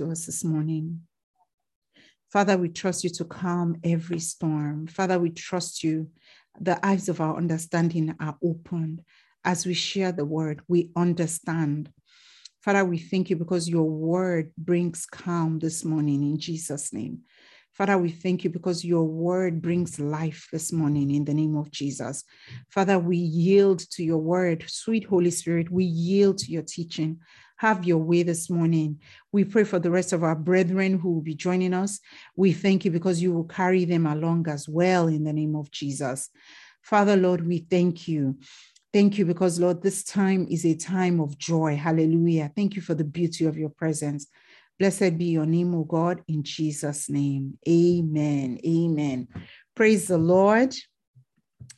to us this morning. Father, we trust you to calm every storm. Father, we trust you. The eyes of our understanding are opened. As we share the word, we understand. Father, we thank you because your word brings calm this morning in Jesus' name. Father, we thank you because your word brings life this morning in the name of Jesus. Father, we yield to your word. Sweet Holy Spirit, we yield to your teaching. Have your way this morning. We pray for the rest of our brethren who will be joining us. We thank you because you will carry them along as well in the name of Jesus. Father, Lord, we thank you. Thank you because, Lord, this time is a time of joy. Hallelujah. Thank you for the beauty of your presence. Blessed be your name, O God, in Jesus' name. Amen. Amen. Praise the Lord.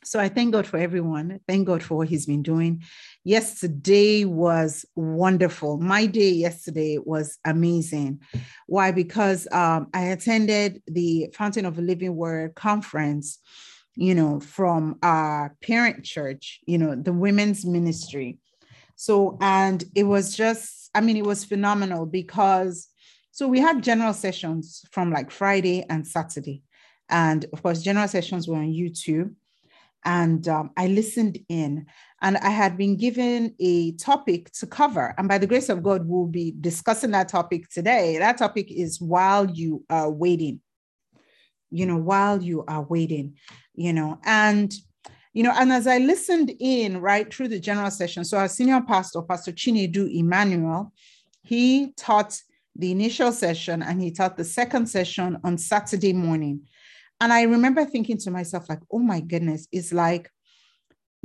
So I thank God for everyone. Thank God for what He's been doing. Yesterday was wonderful. My day yesterday was amazing. Why? Because um, I attended the Fountain of Living Word conference, you know, from our parent church, you know, the women's ministry. So, and it was just, I mean, it was phenomenal because so we had general sessions from like Friday and Saturday. And of course, general sessions were on YouTube. And um, I listened in, and I had been given a topic to cover. And by the grace of God, we'll be discussing that topic today. That topic is while you are waiting, you know, while you are waiting, you know, and you know, and as I listened in right through the general session, so our senior pastor, Pastor Chinedu Emmanuel, he taught the initial session and he taught the second session on Saturday morning. And I remember thinking to myself, like, oh my goodness, it's like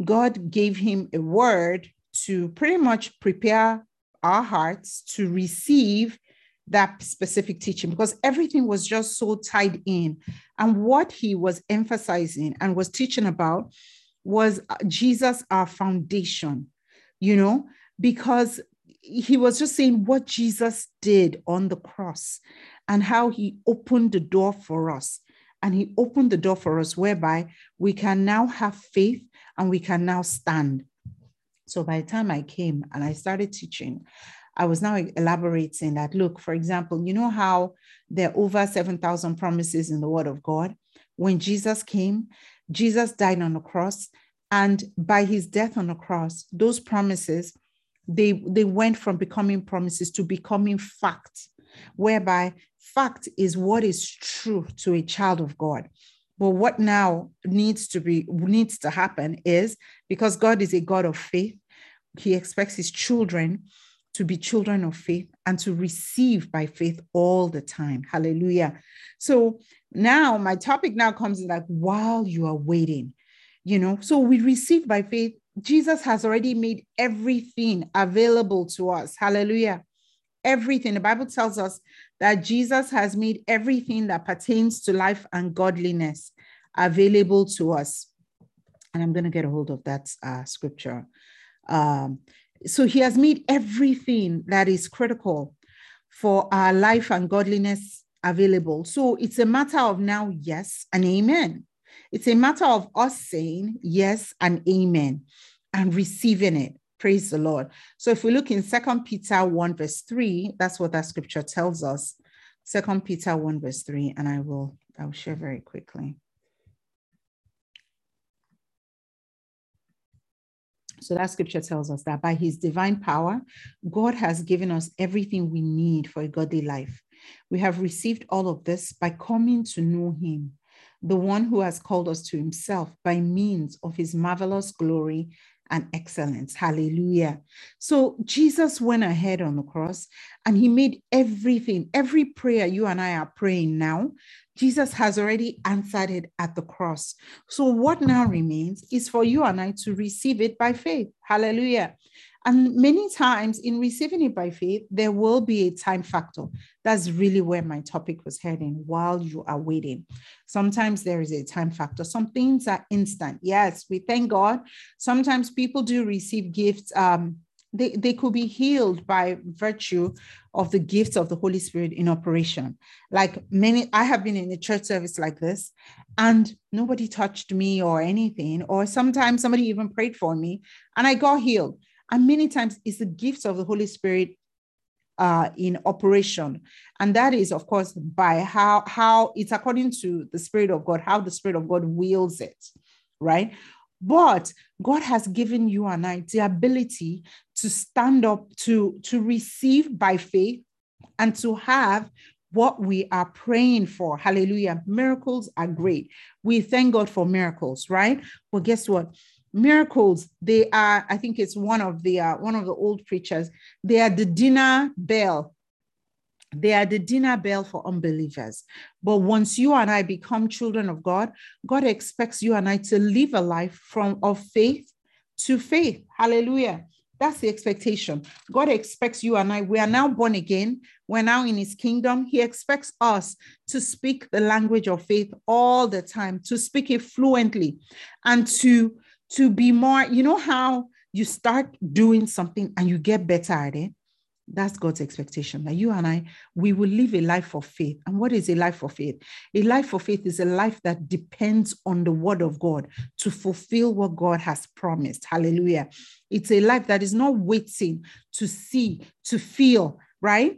God gave him a word to pretty much prepare our hearts to receive that specific teaching because everything was just so tied in. And what he was emphasizing and was teaching about was uh, Jesus, our foundation, you know, because he was just saying what Jesus did on the cross and how he opened the door for us. And he opened the door for us whereby we can now have faith and we can now stand. So by the time I came and I started teaching, I was now elaborating that look, for example, you know how there are over 7,000 promises in the Word of God? When Jesus came, Jesus died on the cross. And by his death on the cross, those promises they they went from becoming promises to becoming fact whereby fact is what is true to a child of god. But what now needs to be needs to happen is because god is a god of faith he expects his children to be children of faith and to receive by faith all the time. Hallelujah. So now my topic now comes in like while you are waiting you know? So we receive by faith. Jesus has already made everything available to us. Hallelujah. Everything. The Bible tells us that Jesus has made everything that pertains to life and godliness available to us. And I'm going to get a hold of that uh, scripture. Um, so he has made everything that is critical for our life and godliness available. So it's a matter of now, yes and amen. It's a matter of us saying yes and amen and receiving it. Praise the Lord. So if we look in Second Peter 1, verse 3, that's what that scripture tells us. Second Peter 1, verse 3, and I will I'll share very quickly. So that scripture tells us that by his divine power, God has given us everything we need for a godly life. We have received all of this by coming to know him, the one who has called us to himself by means of his marvelous glory and excellence. Hallelujah. So Jesus went ahead on the cross and he made everything, every prayer you and I are praying now, Jesus has already answered it at the cross. So what now remains is for you and I to receive it by faith. Hallelujah. And many times in receiving it by faith, there will be a time factor. That's really where my topic was heading while you are waiting. Sometimes there is a time factor. Some things are instant. Yes, we thank God. Sometimes people do receive gifts. Um, they, they could be healed by virtue of the gifts of the Holy Spirit in operation. Like many, I have been in a church service like this, and nobody touched me or anything. Or sometimes somebody even prayed for me and I got healed. And many times it's the gifts of the Holy Spirit uh, in operation. And that is, of course, by how, how it's according to the Spirit of God, how the Spirit of God wills it, right? But God has given you and I the ability to stand up, to, to receive by faith, and to have what we are praying for. Hallelujah. Miracles are great. We thank God for miracles, right? But guess what? Miracles, they are, I think it's one of the uh, one of the old preachers, they are the dinner bell they are the dinner bell for unbelievers. But once you and I become children of God, God expects you and I to live a life from of faith to faith. Hallelujah. That's the expectation. God expects you and I, we are now born again. We're now in his kingdom. He expects us to speak the language of faith all the time, to speak it fluently and to, to be more, you know how you start doing something and you get better at it? That's God's expectation that you and I, we will live a life of faith. And what is a life of faith? A life of faith is a life that depends on the word of God to fulfill what God has promised. Hallelujah. It's a life that is not waiting to see, to feel, right?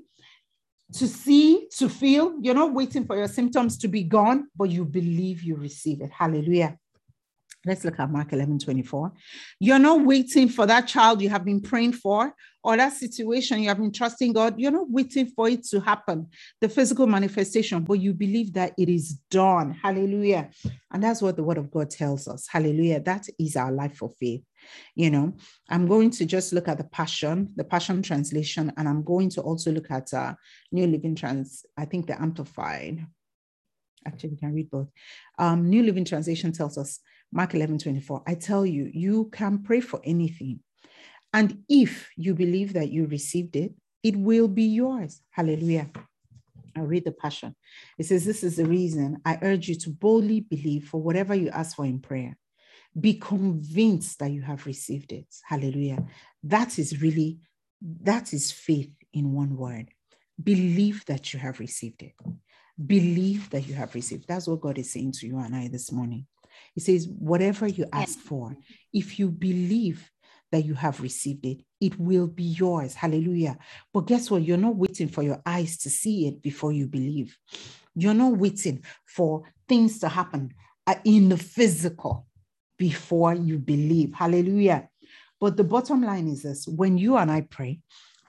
To see, to feel. You're not waiting for your symptoms to be gone, but you believe you receive it. Hallelujah. Let's look at Mark 11 24. You're not waiting for that child you have been praying for or that situation you have been trusting God. You're not waiting for it to happen, the physical manifestation, but you believe that it is done. Hallelujah. And that's what the word of God tells us. Hallelujah. That is our life of faith. You know, I'm going to just look at the Passion, the Passion translation, and I'm going to also look at uh, New Living Trans, I think the Amplified. Actually, we can read both. Um, New Living Translation tells us, Mark 11 24, I tell you, you can pray for anything. And if you believe that you received it, it will be yours. Hallelujah. I'll read the passion. It says, This is the reason I urge you to boldly believe for whatever you ask for in prayer. Be convinced that you have received it. Hallelujah. That is really, that is faith in one word. Believe that you have received it. Believe that you have received. That's what God is saying to you and I this morning. He says, whatever you ask for, if you believe that you have received it, it will be yours. Hallelujah. But guess what? You're not waiting for your eyes to see it before you believe. You're not waiting for things to happen uh, in the physical before you believe. Hallelujah. But the bottom line is this when you and I pray,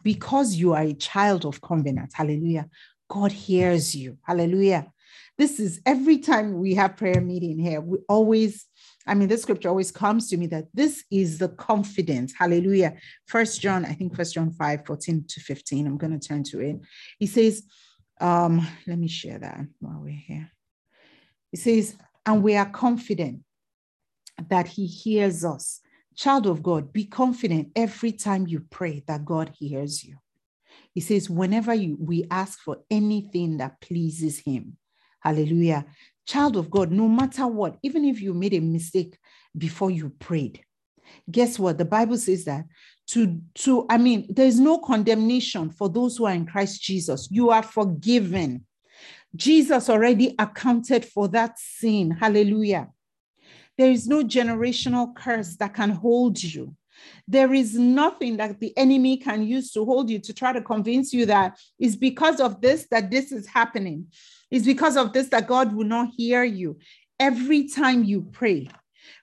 because you are a child of covenant, hallelujah, God hears you. Hallelujah. This is every time we have prayer meeting here, we always, I mean, this scripture always comes to me that this is the confidence. Hallelujah. First John, I think First John 5, 14 to 15. I'm going to turn to it. He says, um, let me share that while we're here. He says, and we are confident that he hears us. Child of God, be confident every time you pray that God hears you. He says, whenever you we ask for anything that pleases him, Hallelujah. Child of God, no matter what, even if you made a mistake before you prayed, guess what? The Bible says that to, to I mean, there's no condemnation for those who are in Christ Jesus. You are forgiven. Jesus already accounted for that sin. Hallelujah. There is no generational curse that can hold you. There is nothing that the enemy can use to hold you to try to convince you that it's because of this that this is happening. It's because of this that God will not hear you. Every time you pray,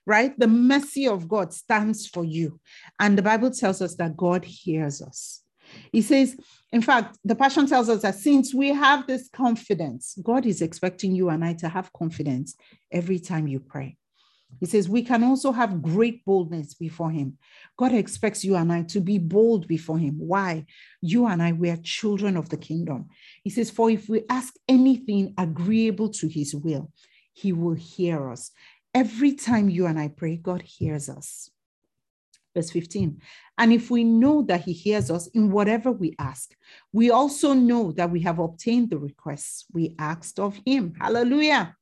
right? The mercy of God stands for you. And the Bible tells us that God hears us. He says, in fact, the Passion tells us that since we have this confidence, God is expecting you and I to have confidence every time you pray. He says, We can also have great boldness before Him. God expects you and I to be bold before Him. Why? You and I, we are children of the kingdom. He says, For if we ask anything agreeable to His will, He will hear us. Every time you and I pray, God hears us. Verse 15. And if we know that He hears us in whatever we ask, we also know that we have obtained the requests we asked of Him. Hallelujah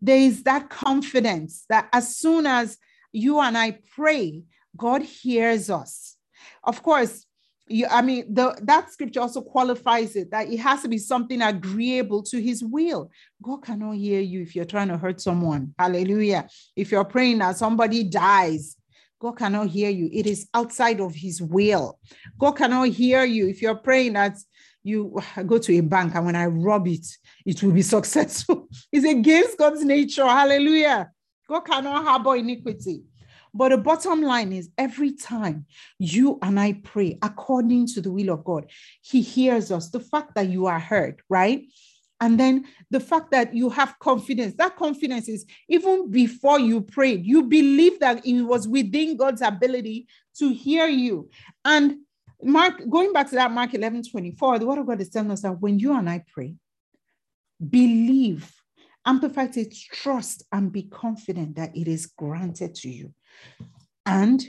there is that confidence that as soon as you and I pray, God hears us. Of course, you, I mean, the, that scripture also qualifies it that it has to be something agreeable to his will. God cannot hear you if you're trying to hurt someone. Hallelujah. If you're praying that somebody dies, God cannot hear you. It is outside of his will. God cannot hear you if you're praying that you go to a bank and when I rob it, it will be successful. it's against God's nature. Hallelujah. God cannot harbor iniquity. But the bottom line is every time you and I pray according to the will of God, He hears us. The fact that you are heard, right? And then the fact that you have confidence, that confidence is even before you prayed, you believe that it was within God's ability to hear you. And Mark, going back to that Mark 11 24, the word of God is telling us that when you and I pray, believe, amplify it, trust, and be confident that it is granted to you. And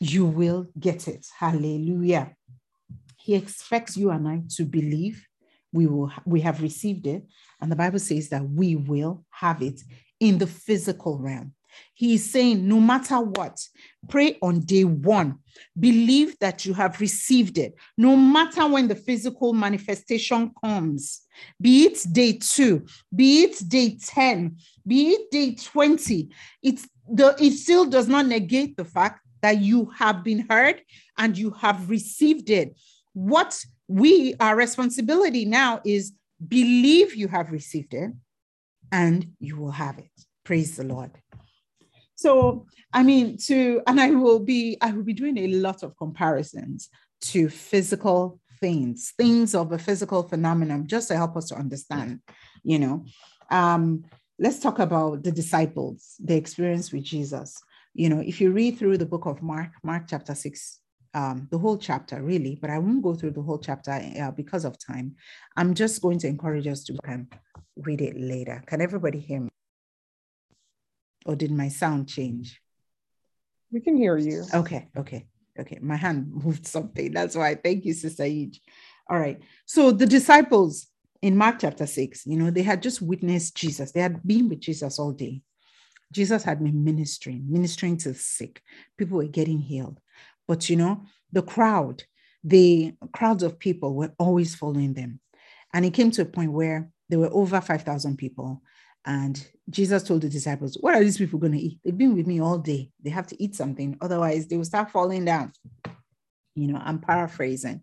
you will get it. Hallelujah. He expects you and I to believe we will we have received it and the bible says that we will have it in the physical realm he's saying no matter what pray on day 1 believe that you have received it no matter when the physical manifestation comes be it day 2 be it day 10 be it day 20 it's the it still does not negate the fact that you have been heard and you have received it what we, our responsibility now is believe you have received it and you will have it. Praise the Lord. So, I mean, to, and I will be, I will be doing a lot of comparisons to physical things, things of a physical phenomenon, just to help us to understand, you know. Um, let's talk about the disciples, the experience with Jesus. You know, if you read through the book of Mark, Mark chapter 6, um, the whole chapter, really, but I won't go through the whole chapter uh, because of time. I'm just going to encourage us to read it later. Can everybody hear me? Or did my sound change? We can hear you. Okay, okay, okay. My hand moved something. That's why. Thank you, Sister Ij. All right. So the disciples in Mark chapter 6, you know, they had just witnessed Jesus. They had been with Jesus all day. Jesus had been ministering, ministering to the sick. People were getting healed. But you know, the crowd, the crowds of people were always following them. And it came to a point where there were over 5,000 people. And Jesus told the disciples, What are these people going to eat? They've been with me all day. They have to eat something. Otherwise, they will start falling down. You know, I'm paraphrasing.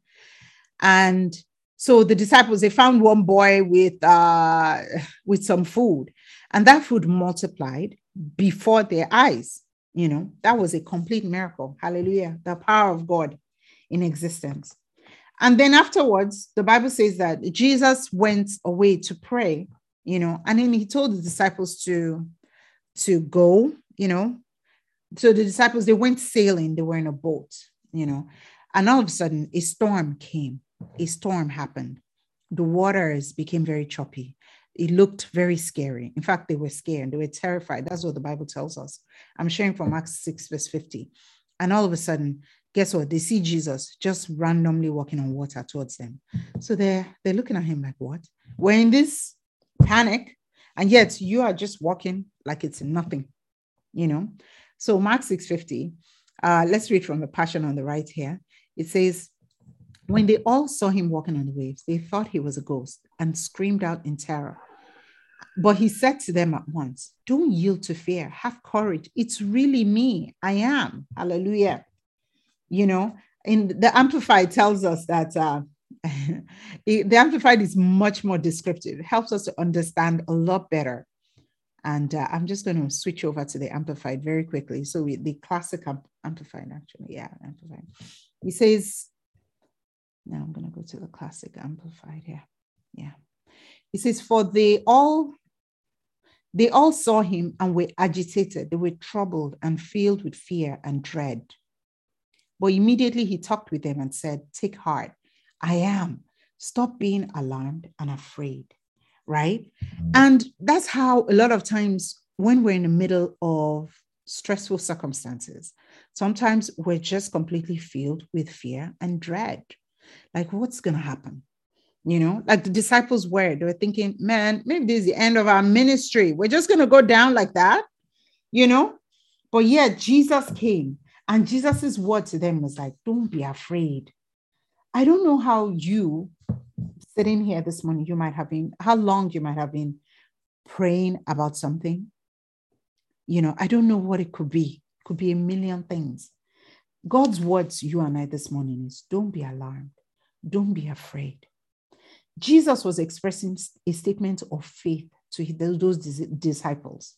And so the disciples, they found one boy with uh with some food, and that food multiplied before their eyes. You know, that was a complete miracle. Hallelujah. The power of God in existence. And then afterwards, the Bible says that Jesus went away to pray, you know, and then he told the disciples to to go, you know. So the disciples they went sailing, they were in a boat, you know. And all of a sudden a storm came. A storm happened. The waters became very choppy it looked very scary. In fact, they were scared, they were terrified. That's what the Bible tells us. I'm sharing from Acts 6, verse 50. And all of a sudden, guess what? They see Jesus just randomly walking on water towards them. So they're they're looking at him like, what? We're in this panic, and yet you are just walking like it's nothing, you know. So Mark 6:50. Uh, let's read from the passion on the right here. It says, when they all saw him walking on the waves, they thought he was a ghost and screamed out in terror. But he said to them at once, Don't yield to fear, have courage. It's really me. I am. Hallelujah. You know, in the Amplified tells us that uh, the Amplified is much more descriptive, it helps us to understand a lot better. And uh, I'm just going to switch over to the Amplified very quickly. So we, the classic Amplified, actually, yeah, Amplified. He says, now I'm going to go to the classic Amplified here. Yeah. He says, For they all they all saw him and were agitated. They were troubled and filled with fear and dread. But immediately he talked with them and said, Take heart, I am. Stop being alarmed and afraid. Right. Mm. And that's how a lot of times when we're in the middle of stressful circumstances, sometimes we're just completely filled with fear and dread. Like, what's going to happen? you know, like the disciples were. They were thinking, man, maybe this is the end of our ministry. We're just going to go down like that, you know? But yeah, Jesus came and Jesus's word to them was like, don't be afraid. I don't know how you sitting here this morning, you might have been, how long you might have been praying about something. You know, I don't know what it could be. It could be a million things. God's words you and I this morning is don't be alarmed. Don't be afraid Jesus was expressing a statement of faith to those disciples.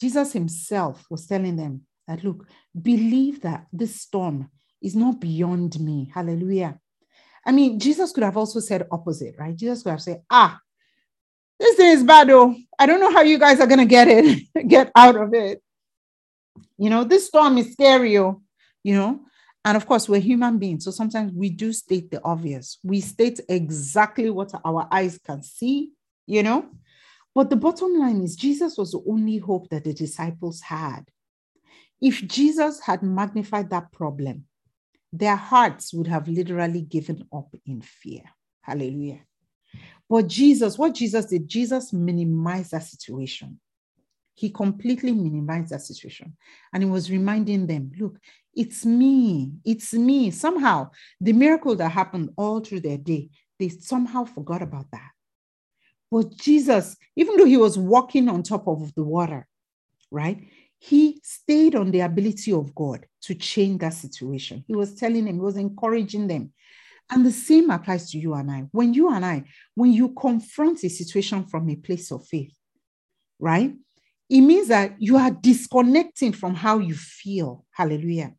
Jesus himself was telling them that, look, believe that this storm is not beyond me. Hallelujah. I mean, Jesus could have also said opposite, right? Jesus could have said, ah, this thing is bad, though. I don't know how you guys are going to get it, get out of it. You know, this storm is scary, oh, you know. And of course, we're human beings. So sometimes we do state the obvious. We state exactly what our eyes can see, you know. But the bottom line is, Jesus was the only hope that the disciples had. If Jesus had magnified that problem, their hearts would have literally given up in fear. Hallelujah. But Jesus, what Jesus did, Jesus minimized that situation. He completely minimized that situation. And he was reminding them look, it's me. It's me. Somehow, the miracle that happened all through their day, they somehow forgot about that. But Jesus, even though he was walking on top of the water, right? He stayed on the ability of God to change that situation. He was telling them, he was encouraging them. And the same applies to you and I. When you and I, when you confront a situation from a place of faith, right? It means that you are disconnecting from how you feel. Hallelujah.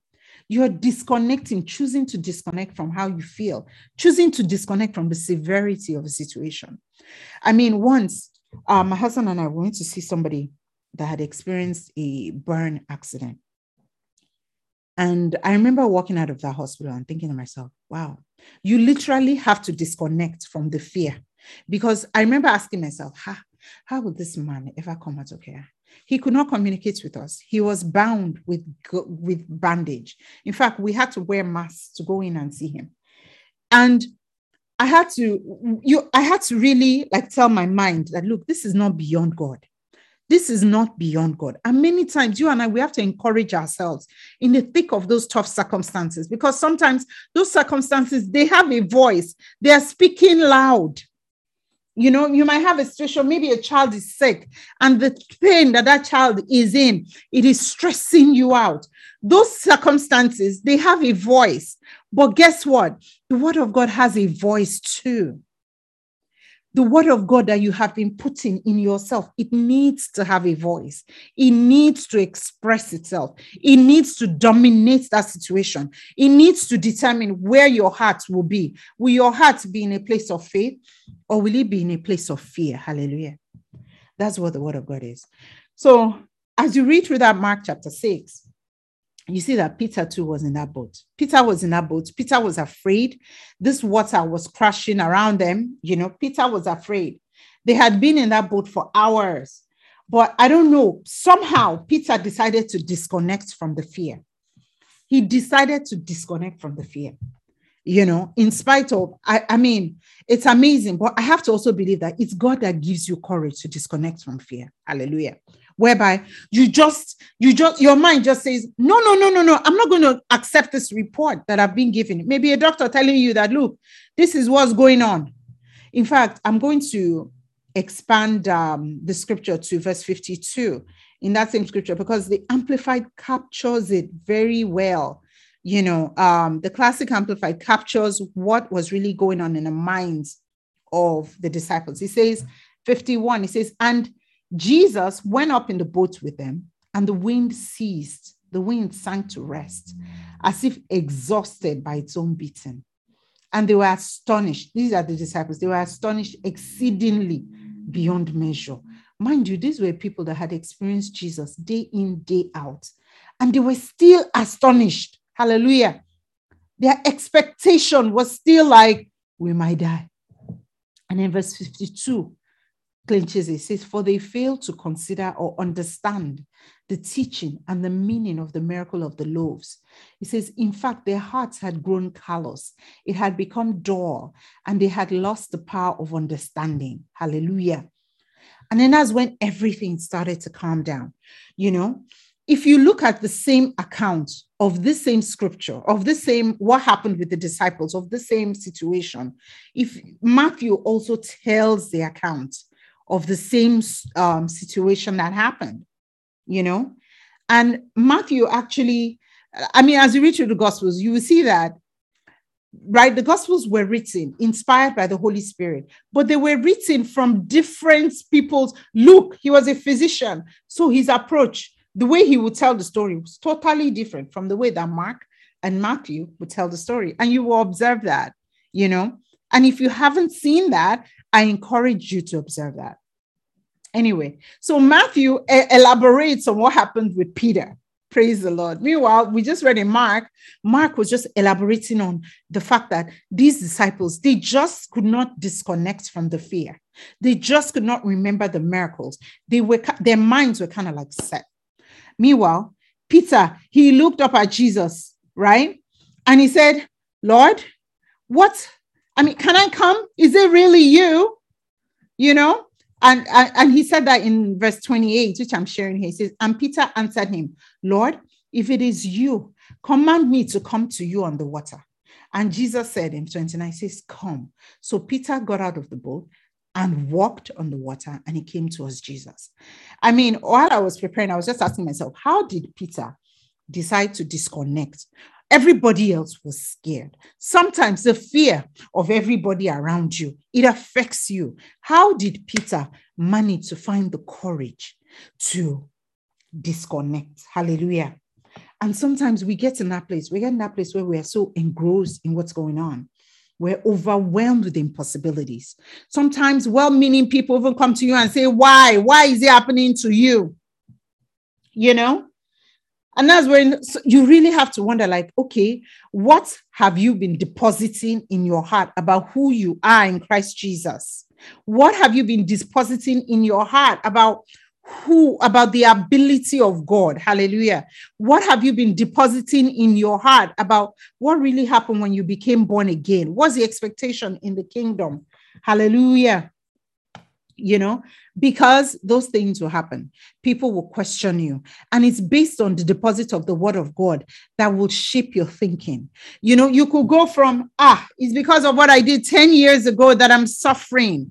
You're disconnecting, choosing to disconnect from how you feel, choosing to disconnect from the severity of a situation. I mean, once uh, my husband and I went to see somebody that had experienced a burn accident. And I remember walking out of that hospital and thinking to myself, wow, you literally have to disconnect from the fear. Because I remember asking myself, how, how would this man ever come out of here? He could not communicate with us. He was bound with, with bandage. In fact, we had to wear masks to go in and see him. And I had to you I had to really like tell my mind that look, this is not beyond God. This is not beyond God. And many times, you and I, we have to encourage ourselves in the thick of those tough circumstances because sometimes those circumstances, they have a voice, they are speaking loud. You know, you might have a situation, maybe a child is sick, and the pain that that child is in, it is stressing you out. Those circumstances, they have a voice. But guess what? The word of God has a voice too the word of God that you have been putting in yourself, it needs to have a voice. It needs to express itself. It needs to dominate that situation. It needs to determine where your heart will be. Will your heart be in a place of faith or will it be in a place of fear? Hallelujah. That's what the word of God is. So, as you read through that Mark chapter 6, you see that Peter too was in that boat. Peter was in that boat. Peter was afraid. This water was crashing around them. You know, Peter was afraid. They had been in that boat for hours. But I don't know, somehow Peter decided to disconnect from the fear. He decided to disconnect from the fear. You know, in spite of, I, I mean, it's amazing, but I have to also believe that it's God that gives you courage to disconnect from fear. Hallelujah whereby you just you just your mind just says no no no no no i'm not going to accept this report that i've been given. Maybe a doctor telling you that look this is what's going on. In fact i'm going to expand um, the scripture to verse 52 in that same scripture because the amplified captures it very well. You know um, the classic amplified captures what was really going on in the minds of the disciples. He says 51 he says and Jesus went up in the boat with them, and the wind ceased. The wind sank to rest, as if exhausted by its own beating. And they were astonished. These are the disciples. They were astonished exceedingly beyond measure. Mind you, these were people that had experienced Jesus day in, day out, and they were still astonished. Hallelujah. Their expectation was still like, we might die. And in verse 52, clinches it says, For they fail to consider or understand the teaching and the meaning of the miracle of the loaves. He says, In fact, their hearts had grown callous, it had become dull, and they had lost the power of understanding. Hallelujah. And then that's when everything started to calm down. You know, if you look at the same account of this same scripture, of the same what happened with the disciples, of the same situation, if Matthew also tells the account, of the same um, situation that happened, you know? And Matthew actually, I mean, as you read through the Gospels, you will see that right? The Gospels were written, inspired by the Holy Spirit, but they were written from different people's. Luke, he was a physician. So his approach, the way he would tell the story was totally different from the way that Mark and Matthew would tell the story. And you will observe that, you know. And if you haven't seen that, I encourage you to observe that. Anyway, so Matthew eh, elaborates on what happened with Peter. Praise the Lord. Meanwhile, we just read in Mark, Mark was just elaborating on the fact that these disciples, they just could not disconnect from the fear. They just could not remember the miracles. They were their minds were kind of like set. Meanwhile, Peter, he looked up at Jesus, right? And he said, Lord, what? I mean, can I come? Is it really you? You know? And, and he said that in verse 28, which I'm sharing here. He says, And Peter answered him, Lord, if it is you, command me to come to you on the water. And Jesus said in 29, says, Come. So Peter got out of the boat and walked on the water and he came towards Jesus. I mean, while I was preparing, I was just asking myself, how did Peter decide to disconnect Everybody else was scared. Sometimes the fear of everybody around you, it affects you. How did Peter manage to find the courage to disconnect? Hallelujah. And sometimes we get in that place, we get in that place where we are so engrossed in what's going on. We're overwhelmed with impossibilities. Sometimes well meaning people even come to you and say, Why? Why is it happening to you? You know? And that's when you really have to wonder like, okay, what have you been depositing in your heart about who you are in Christ Jesus? What have you been depositing in your heart about who, about the ability of God? Hallelujah. What have you been depositing in your heart about what really happened when you became born again? What's the expectation in the kingdom? Hallelujah you know, because those things will happen. People will question you. And it's based on the deposit of the word of God that will shape your thinking. You know, you could go from, ah, it's because of what I did 10 years ago that I'm suffering.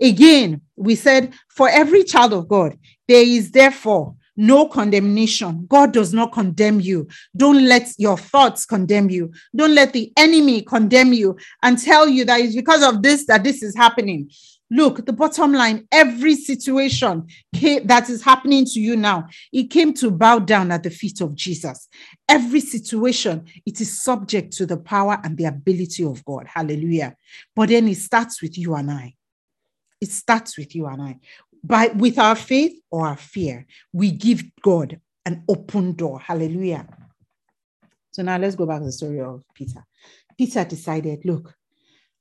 Again, we said, for every child of God, there is therefore no condemnation. God does not condemn you. Don't let your thoughts condemn you. Don't let the enemy condemn you and tell you that it's because of this that this is happening. Look, the bottom line every situation that is happening to you now, it came to bow down at the feet of Jesus. Every situation, it is subject to the power and the ability of God. Hallelujah. But then it starts with you and I. It starts with you and I. By with our faith or our fear, we give God an open door. Hallelujah. So now let's go back to the story of Peter. Peter decided, look,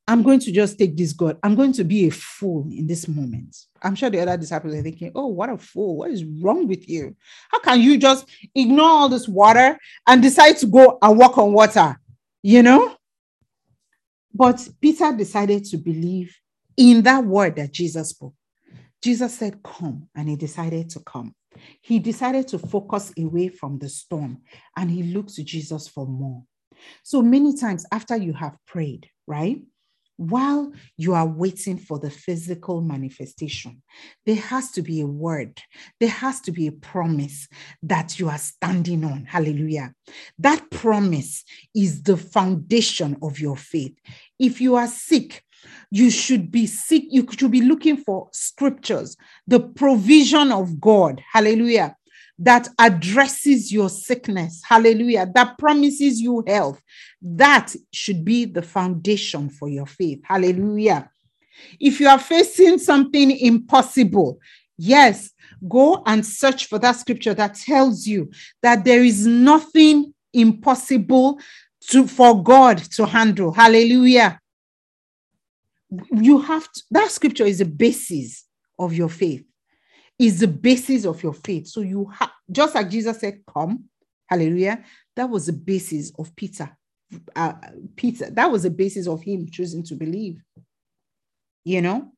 I'm going to just take this God. I'm going to be a fool in this moment. I'm sure the other disciples are thinking, oh, what a fool. What is wrong with you? How can you just ignore all this water and decide to go and walk on water? You know? But Peter decided to believe in that word that Jesus spoke. Jesus said, Come, and he decided to come. He decided to focus away from the storm and he looked to Jesus for more. So many times after you have prayed, right? While you are waiting for the physical manifestation, there has to be a word, there has to be a promise that you are standing on. Hallelujah. That promise is the foundation of your faith. If you are sick, you should be sick, you should be looking for scriptures, the provision of God. Hallelujah that addresses your sickness. Hallelujah. That promises you health. That should be the foundation for your faith. Hallelujah. If you are facing something impossible, yes, go and search for that scripture that tells you that there is nothing impossible to for God to handle. Hallelujah. You have to, that scripture is the basis of your faith is the basis of your faith. So you have, just like Jesus said, come, hallelujah, that was the basis of Peter. Uh, Peter, that was the basis of him choosing to believe. You know,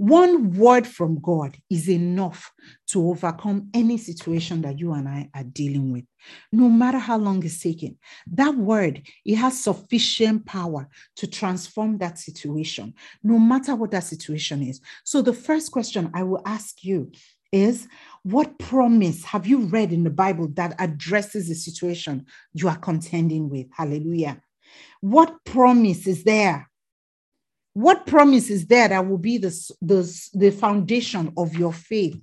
one word from God is enough to overcome any situation that you and I are dealing with, no matter how long it's taking. That word, it has sufficient power to transform that situation, no matter what that situation is. So, the first question I will ask you is what promise have you read in the Bible that addresses the situation you are contending with? Hallelujah. What promise is there? What promise is there that will be the, the, the foundation of your faith?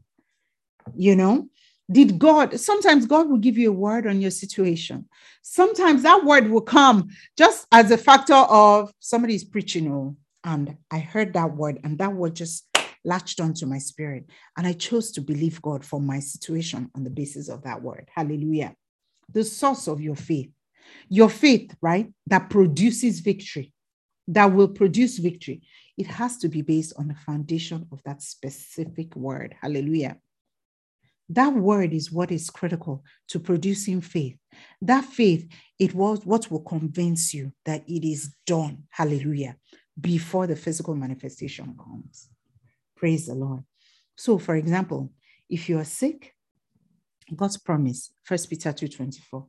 You know, did God, sometimes God will give you a word on your situation. Sometimes that word will come just as a factor of somebody is preaching, oh, and I heard that word, and that word just latched onto my spirit. And I chose to believe God for my situation on the basis of that word. Hallelujah. The source of your faith, your faith, right, that produces victory, that will produce victory, it has to be based on the foundation of that specific word. Hallelujah. That word is what is critical to producing faith. That faith, it was what will convince you that it is done. Hallelujah. Before the physical manifestation comes. Praise the Lord. So, for example, if you are sick, God's promise, First Peter 2:24,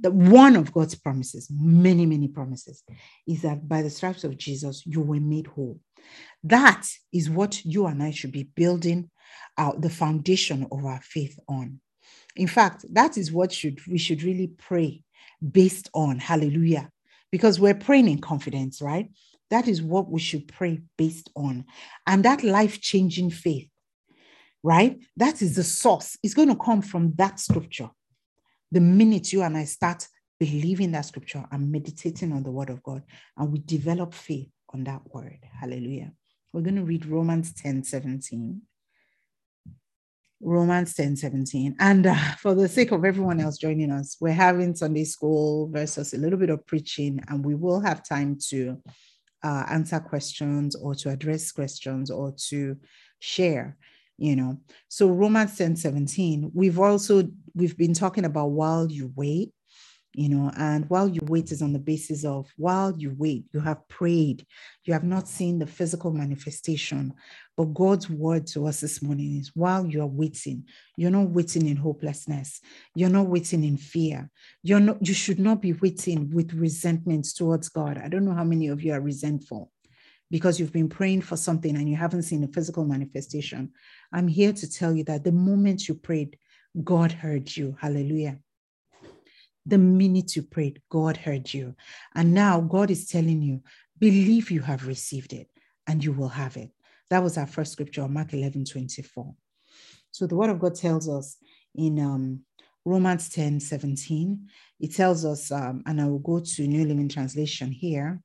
the one of God's promises, many, many promises, is that by the stripes of Jesus, you were made whole. That is what you and I should be building out the foundation of our faith on. In fact, that is what should we should really pray based on. Hallelujah. Because we're praying in confidence, right? That is what we should pray based on. And that life-changing faith, right? That is the source. It's going to come from that scripture. The minute you and I start believing that scripture and meditating on the word of God, and we develop faith on that word. Hallelujah. We're going to read Romans 10 17. Romans 10 17. And uh, for the sake of everyone else joining us, we're having Sunday school versus a little bit of preaching, and we will have time to uh, answer questions or to address questions or to share you know. So romans 10 17 we've also we've been talking about while you wait you know and while you wait is on the basis of while you wait you have prayed you have not seen the physical manifestation but god's word to us this morning is while you are waiting you're not waiting in hopelessness. You're not waiting in fear. You're not you should not be waiting with resentment towards god. I don't know how many of you are resentful because you've been praying for something and you haven't seen a physical manifestation. I'm here to tell you that the moment you prayed god heard you. Hallelujah the minute you prayed, God heard you. And now God is telling you, believe you have received it and you will have it. That was our first scripture, Mark 11 24. So the word of God tells us in um, Romans 10 17, it tells us, um, and I will go to New Living Translation here.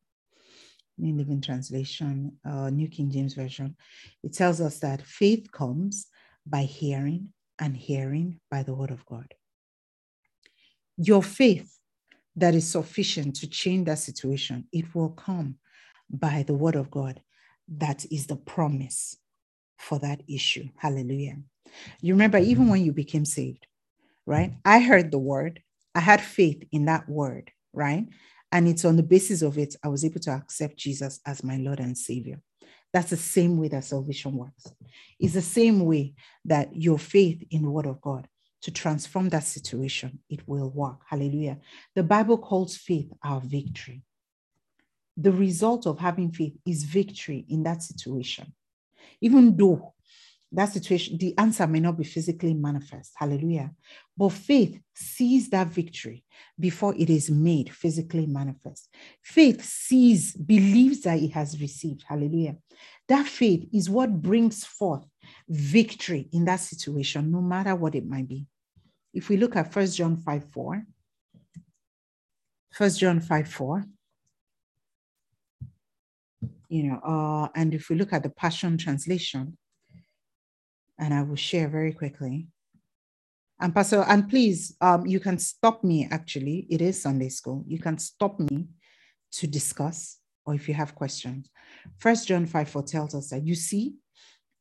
New Living Translation, uh, New King James Version. It tells us that faith comes by hearing, and hearing by the word of God your faith that is sufficient to change that situation, it will come by the word of God. That is the promise for that issue. Hallelujah. You remember, even when you became saved, right? I heard the word, I had faith in that word, right? And it's on the basis of it, I was able to accept Jesus as my Lord and Savior. That's the same way that salvation works. It's the same way that your faith in the word of God to transform that situation, it will work. Hallelujah. The Bible calls faith our victory. The result of having faith is victory in that situation. Even though that situation, the answer may not be physically manifest. Hallelujah. But faith sees that victory before it is made physically manifest. Faith sees, believes that it has received. Hallelujah. That faith is what brings forth victory in that situation, no matter what it might be. If we look at 1 John 5 4, 1 John 5 4, you know, uh, and if we look at the Passion Translation, and I will share very quickly. And Pastor, and please, um, you can stop me actually. It is Sunday school. You can stop me to discuss, or if you have questions. First John 5 4 tells us that you see,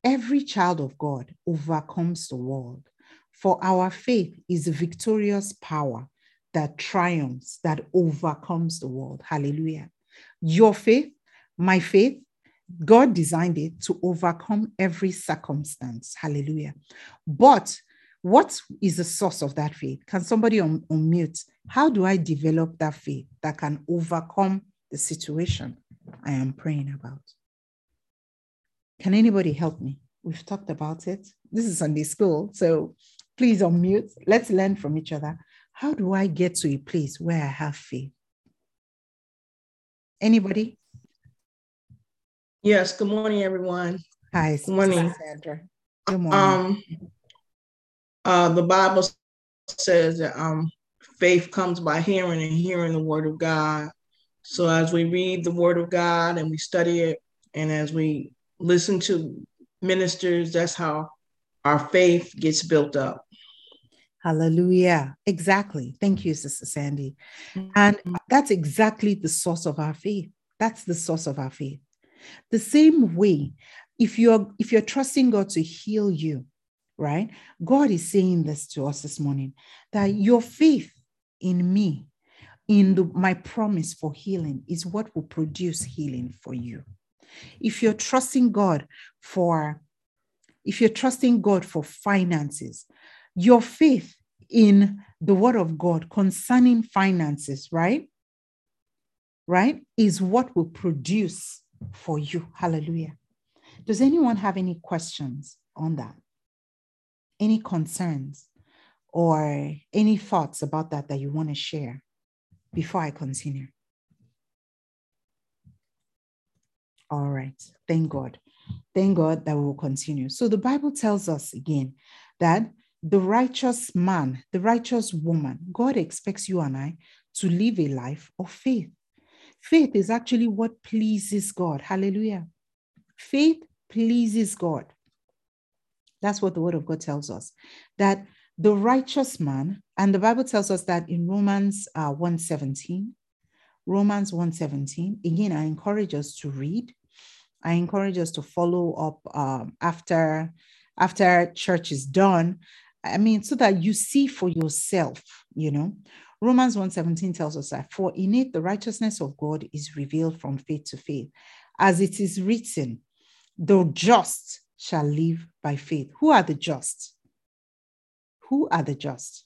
every child of God overcomes the world for our faith is a victorious power that triumphs, that overcomes the world. Hallelujah. Your faith, my faith, God designed it to overcome every circumstance. Hallelujah. But what is the source of that faith? Can somebody un- unmute? How do I develop that faith that can overcome the situation I am praying about? Can anybody help me? We've talked about it. This is Sunday school. So Please unmute. Let's learn from each other. How do I get to a place where I have faith? Anybody? Yes, good morning, everyone. Hi, Good morning. Sandra. Good morning. Um, uh, the Bible says that um, faith comes by hearing and hearing the word of God. So as we read the word of God and we study it, and as we listen to ministers, that's how our faith gets built up. Hallelujah. Exactly. Thank you, Sister Sandy. And mm-hmm. that's exactly the source of our faith. That's the source of our faith. The same way, if you're if you're trusting God to heal you, right? God is saying this to us this morning that your faith in me, in the, my promise for healing, is what will produce healing for you. If you're trusting God for if you're trusting God for finances, your faith in the word of God concerning finances, right? Right, is what will produce for you. Hallelujah. Does anyone have any questions on that? Any concerns or any thoughts about that that you want to share before I continue? All right. Thank God. Thank God that we will continue. So the Bible tells us again that the righteous man, the righteous woman, God expects you and I to live a life of faith. Faith is actually what pleases God. Hallelujah. Faith pleases God. That's what the word of God tells us. That the righteous man, and the Bible tells us that in Romans uh, 117, Romans 117, again, I encourage us to read. I encourage us to follow up um, after after church is done. I mean, so that you see for yourself, you know. Romans 1:17 tells us that for in it the righteousness of God is revealed from faith to faith, as it is written, the just shall live by faith. Who are the just? Who are the just?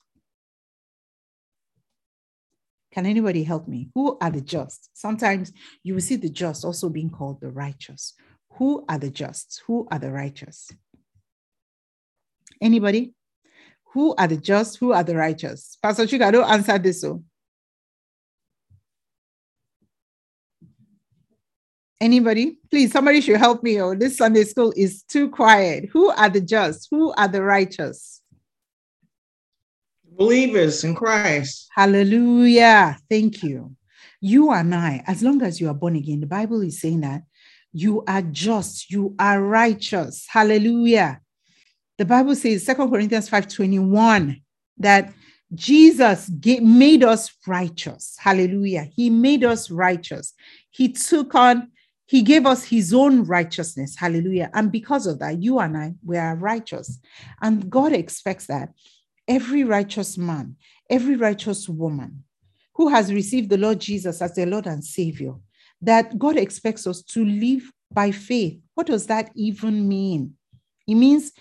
Can anybody help me? Who are the just? Sometimes you will see the just also being called the righteous. Who are the just? Who are the righteous? Anybody? Who are the just? Who are the righteous? Pastor Chika, don't answer this. So. Oh. Anybody? Please, somebody should help me. Oh, this Sunday school is too quiet. Who are the just? Who are the righteous? Believers in Christ. Hallelujah. Thank you. You and I, as long as you are born again, the Bible is saying that you are just, you are righteous. Hallelujah. The Bible says, Second Corinthians 5 21, that Jesus made us righteous. Hallelujah. He made us righteous. He took on he gave us his own righteousness. Hallelujah. And because of that, you and I, we are righteous. And God expects that every righteous man, every righteous woman who has received the Lord Jesus as their Lord and Savior, that God expects us to live by faith. What does that even mean? It means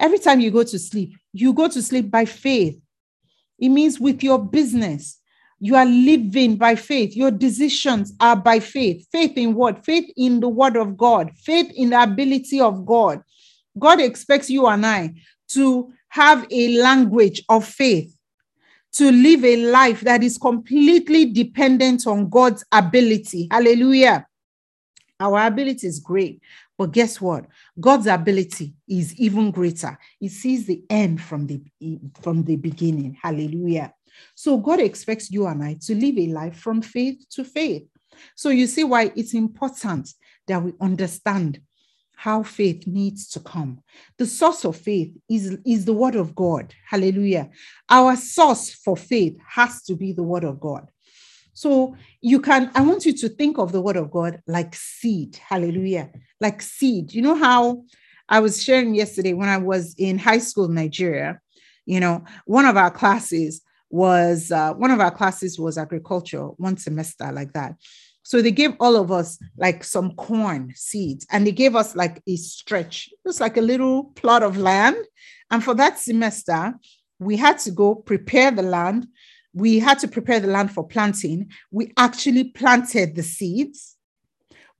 every time you go to sleep, you go to sleep by faith. It means with your business, you are living by faith. Your decisions are by faith. Faith in what? Faith in the word of God, faith in the ability of God. God expects you and I to have a language of faith, to live a life that is completely dependent on God's ability. Hallelujah. Our ability is great, but guess what? God's ability is even greater. He sees the end from the from the beginning. Hallelujah. So God expects you and I to live a life from faith to faith. So you see why it's important that we understand how faith needs to come. The source of faith is, is the word of God. Hallelujah. Our source for faith has to be the word of God. So you can, I want you to think of the word of God like seed. Hallelujah. Like seed. You know how I was sharing yesterday when I was in high school in Nigeria, you know, one of our classes, was uh, one of our classes was agriculture, one semester like that. So they gave all of us like some corn seeds and they gave us like a stretch, just like a little plot of land. And for that semester, we had to go prepare the land. We had to prepare the land for planting. We actually planted the seeds.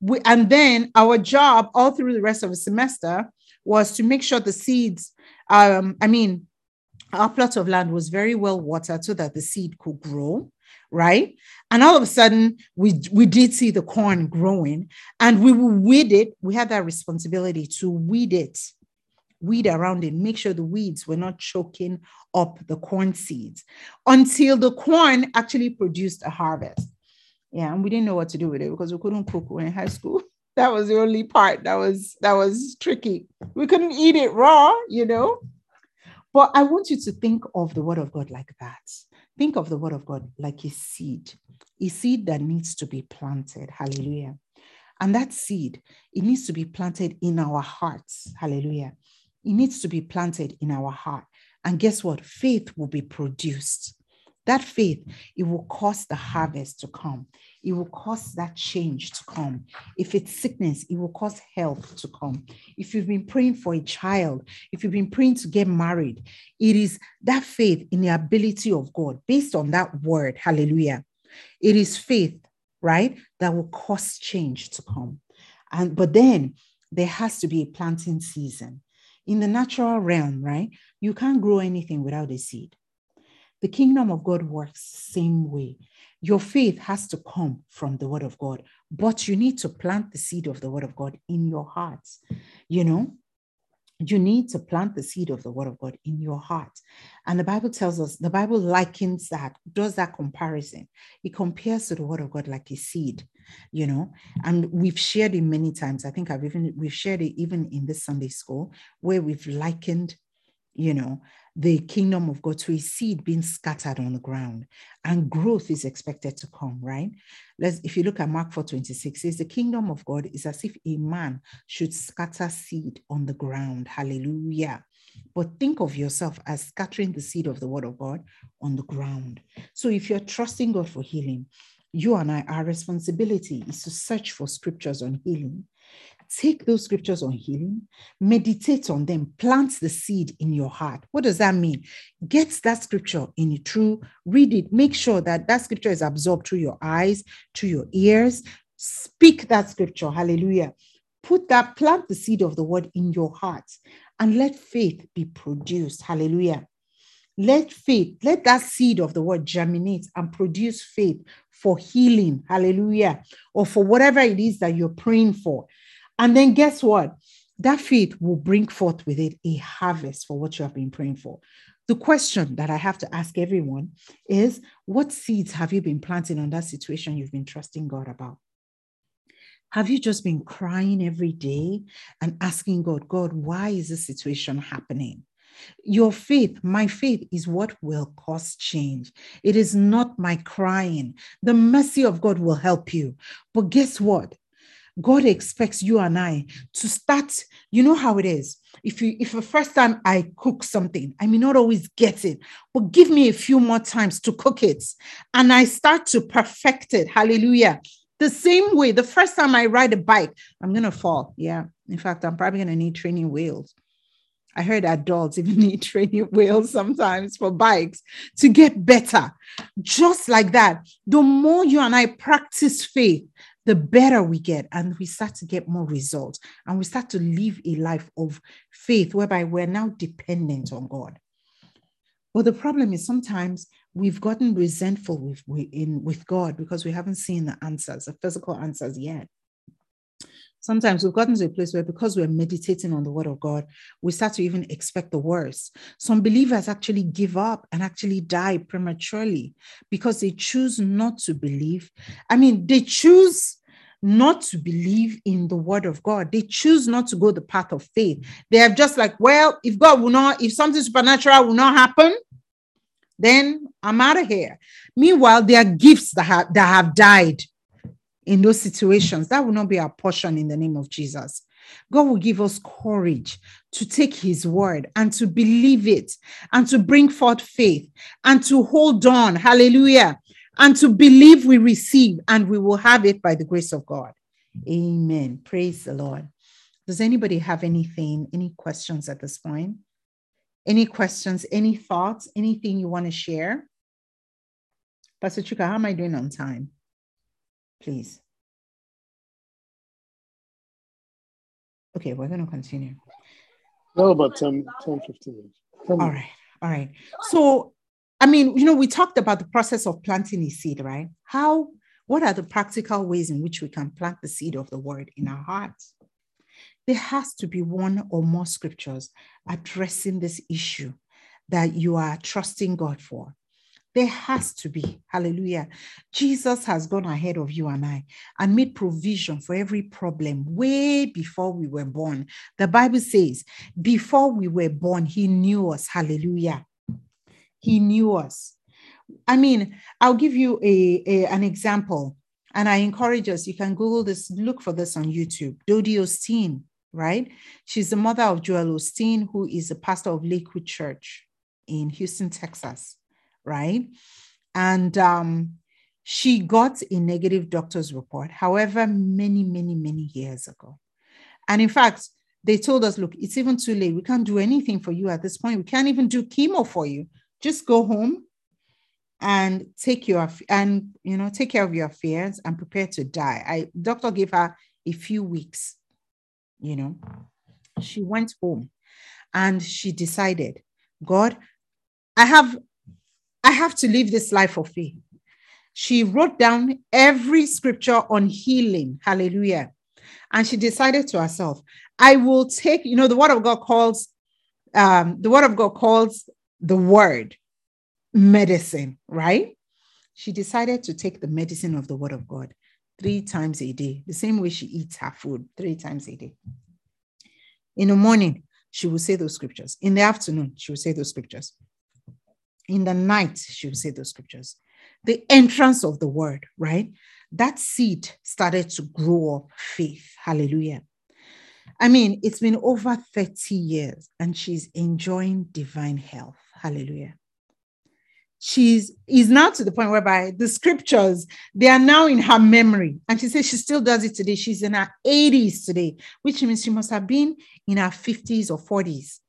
We, and then our job all through the rest of the semester was to make sure the seeds, um, I mean, our plot of land was very well watered so that the seed could grow. Right? And all of a sudden, we we did see the corn growing, and we will weed it. We had that responsibility to weed it, weed around it, make sure the weeds were not choking up the corn seeds until the corn actually produced a harvest. Yeah, and we didn't know what to do with it because we couldn't cook when in high school. That was the only part that was that was tricky. We couldn't eat it raw, you know. But I want you to think of the word of God like that. Think of the word of God like a seed, a seed that needs to be planted. Hallelujah. And that seed, it needs to be planted in our hearts. Hallelujah. It needs to be planted in our heart. And guess what? Faith will be produced. That faith, it will cause the harvest to come. It will cause that change to come. If it's sickness, it will cause health to come. If you've been praying for a child, if you've been praying to get married, it is that faith in the ability of God based on that word. Hallelujah. It is faith, right, that will cause change to come. And but then there has to be a planting season. In the natural realm, right? You can't grow anything without a seed. The kingdom of God works same way. Your faith has to come from the word of God, but you need to plant the seed of the word of God in your heart. You know, you need to plant the seed of the word of God in your heart. And the Bible tells us, the Bible likens that, does that comparison. It compares to the word of God like a seed, you know, and we've shared it many times. I think I've even, we've shared it even in this Sunday school where we've likened, you know, the kingdom of God to a seed being scattered on the ground and growth is expected to come, right? Let's if you look at Mark 4 26, says the kingdom of God is as if a man should scatter seed on the ground. Hallelujah. But think of yourself as scattering the seed of the word of God on the ground. So if you're trusting God for healing, you and I, our responsibility is to search for scriptures on healing Take those scriptures on healing, meditate on them, plant the seed in your heart. What does that mean? Get that scripture in it through, read it, make sure that that scripture is absorbed through your eyes, through your ears. Speak that scripture. Hallelujah. Put that, plant the seed of the word in your heart and let faith be produced. Hallelujah. Let faith, let that seed of the word germinate and produce faith for healing. Hallelujah. Or for whatever it is that you're praying for. And then guess what? That faith will bring forth with it a harvest for what you have been praying for. The question that I have to ask everyone is what seeds have you been planting on that situation you've been trusting God about? Have you just been crying every day and asking God, God, why is this situation happening? Your faith, my faith, is what will cause change. It is not my crying. The mercy of God will help you. But guess what? God expects you and I to start. You know how it is. If you if the first time I cook something, I may not always get it, but give me a few more times to cook it, and I start to perfect it. Hallelujah. The same way, the first time I ride a bike, I'm gonna fall. Yeah. In fact, I'm probably gonna need training wheels. I heard adults even need training wheels sometimes for bikes to get better. Just like that, the more you and I practice faith, the better we get and we start to get more results and we start to live a life of faith whereby we're now dependent on God. But the problem is sometimes we've gotten resentful with, in, with God because we haven't seen the answers, the physical answers yet. Sometimes we've gotten to a place where because we're meditating on the word of God, we start to even expect the worst. Some believers actually give up and actually die prematurely because they choose not to believe. I mean, they choose not to believe in the word of God. They choose not to go the path of faith. They have just like, well, if God will not, if something supernatural will not happen, then I'm out of here. Meanwhile, there are gifts that have, that have died in those situations. That will not be our portion in the name of Jesus. God will give us courage to take his word and to believe it and to bring forth faith and to hold on. Hallelujah. And to believe we receive and we will have it by the grace of God. Amen. Praise the Lord. Does anybody have anything, any questions at this point? Any questions, any thoughts, anything you want to share? Pastor Chuka, how am I doing on time? Please. Okay, we're going to continue. No, about 10, 10 15 minutes. 10 all right, all right. So I mean, you know, we talked about the process of planting a seed, right? How, what are the practical ways in which we can plant the seed of the word in our hearts? There has to be one or more scriptures addressing this issue that you are trusting God for. There has to be. Hallelujah. Jesus has gone ahead of you and I and made provision for every problem way before we were born. The Bible says, before we were born, He knew us. Hallelujah. He knew us. I mean, I'll give you a, a, an example, and I encourage us. You can Google this, look for this on YouTube. Dodie Osteen, right? She's the mother of Joel Osteen, who is a pastor of Lakewood Church in Houston, Texas, right? And um, she got a negative doctor's report, however, many, many, many years ago. And in fact, they told us, look, it's even too late. We can't do anything for you at this point. We can't even do chemo for you. Just go home and take your and you know take care of your affairs and prepare to die. I doctor gave her a few weeks, you know. She went home and she decided, God, I have I have to live this life of faith. She wrote down every scripture on healing. Hallelujah. And she decided to herself, I will take, you know, the word of God calls um, the word of God calls the word medicine, right? She decided to take the medicine of the word of God three times a day, the same way she eats her food three times a day. In the morning, she will say those scriptures. In the afternoon, she will say those scriptures. In the night, she would say those scriptures. The entrance of the word, right? That seed started to grow up faith. Hallelujah. I mean, it's been over 30 years and she's enjoying divine health. Hallelujah. She's is now to the point whereby the scriptures they are now in her memory, and she says she still does it today. She's in her 80s today, which means she must have been in her 50s or 40s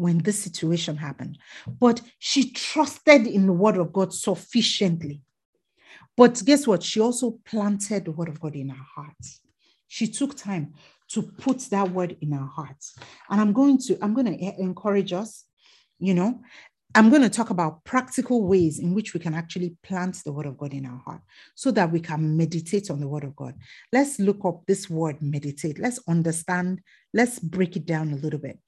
when this situation happened. But she trusted in the word of God sufficiently. But guess what? She also planted the word of God in her heart. She took time to put that word in our heart. And I'm going to, I'm going to encourage us, you know, I'm going to talk about practical ways in which we can actually plant the word of God in our heart so that we can meditate on the word of God. Let's look up this word meditate. Let's understand, let's break it down a little bit.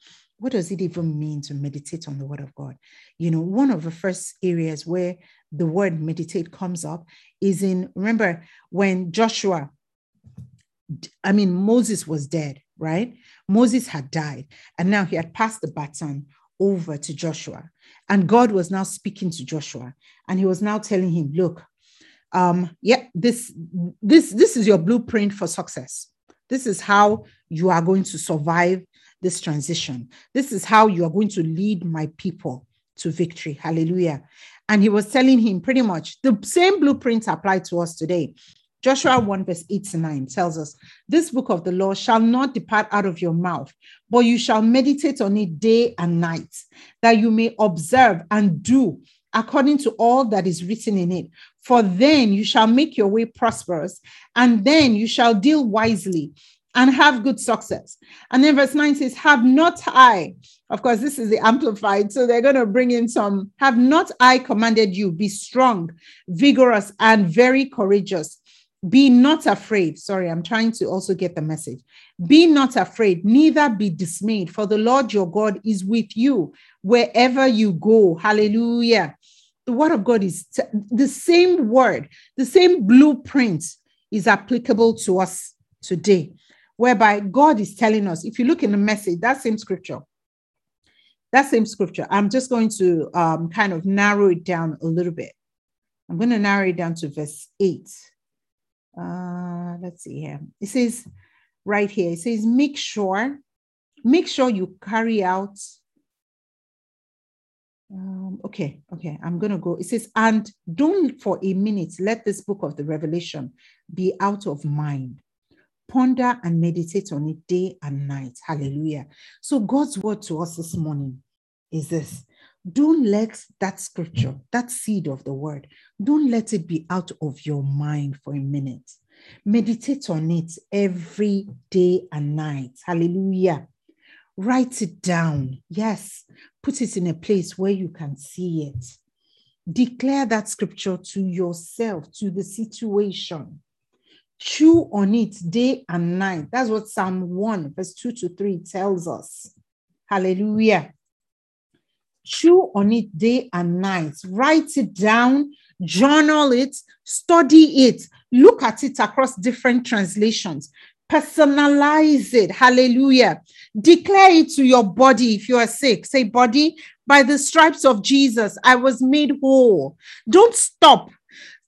What does it even mean to meditate on the word of God? You know, one of the first areas where the word meditate comes up is in, remember, when Joshua I mean, Moses was dead, right? Moses had died, and now he had passed the baton over to Joshua. And God was now speaking to Joshua, and he was now telling him, Look, um, yeah, this this this is your blueprint for success. This is how you are going to survive this transition. This is how you are going to lead my people to victory. Hallelujah. And he was telling him pretty much the same blueprint applied to us today. Joshua 1, verse 8 to 9 tells us, This book of the law shall not depart out of your mouth, but you shall meditate on it day and night, that you may observe and do according to all that is written in it. For then you shall make your way prosperous, and then you shall deal wisely and have good success. And then verse 9 says, Have not I, of course, this is the amplified, so they're going to bring in some, have not I commanded you, be strong, vigorous, and very courageous. Be not afraid. Sorry, I'm trying to also get the message. Be not afraid, neither be dismayed, for the Lord your God is with you wherever you go. Hallelujah. The word of God is t- the same word, the same blueprint is applicable to us today, whereby God is telling us, if you look in the message, that same scripture, that same scripture, I'm just going to um, kind of narrow it down a little bit. I'm going to narrow it down to verse 8 uh, let's see here. It says right here, it says, make sure, make sure you carry out. Um, okay, okay, I'm going to go. It says, and don't for a minute let this book of the Revelation be out of mind. Ponder and meditate on it day and night. Hallelujah. So, God's word to us this morning is this don't let that scripture, that seed of the word, don't let it be out of your mind for a minute. Meditate on it every day and night. Hallelujah. Write it down. Yes. Put it in a place where you can see it. Declare that scripture to yourself, to the situation. Chew on it day and night. That's what Psalm 1, verse 2 to 3 tells us. Hallelujah. Chew on it day and night. Write it down, journal it, study it, look at it across different translations. Personalize it. Hallelujah. Declare it to your body if you are sick. Say, body, by the stripes of Jesus, I was made whole. Don't stop.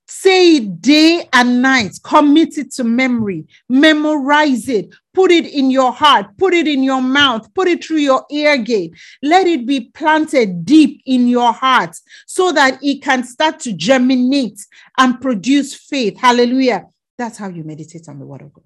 Say it day and night. Commit it to memory. Memorize it. Put it in your heart. Put it in your mouth. Put it through your ear gate. Let it be planted deep in your heart so that it can start to germinate and produce faith. Hallelujah. That's how you meditate on the word of God.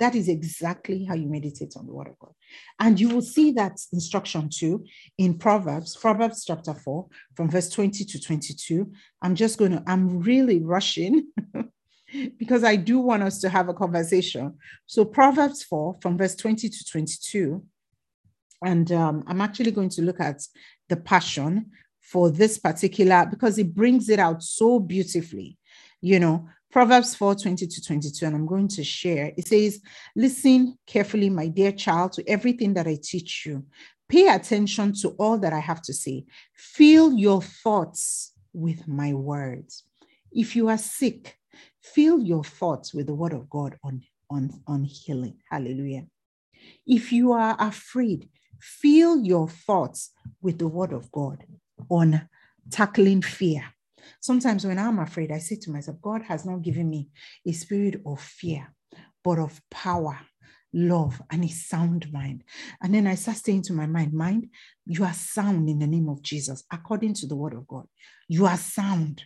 That is exactly how you meditate on the word of God. And you will see that instruction too in Proverbs, Proverbs chapter 4, from verse 20 to 22. I'm just going to, I'm really rushing because I do want us to have a conversation. So, Proverbs 4, from verse 20 to 22. And um, I'm actually going to look at the passion for this particular because it brings it out so beautifully. You know, Proverbs 4 20 to 22, and I'm going to share. It says, Listen carefully, my dear child, to everything that I teach you. Pay attention to all that I have to say. Fill your thoughts with my words. If you are sick, fill your thoughts with the word of God on, on, on healing. Hallelujah. If you are afraid, fill your thoughts with the word of God on tackling fear. Sometimes when I'm afraid, I say to myself, God has not given me a spirit of fear, but of power, love, and a sound mind. And then I start saying to my mind, mind, you are sound in the name of Jesus, according to the word of God. You are sound.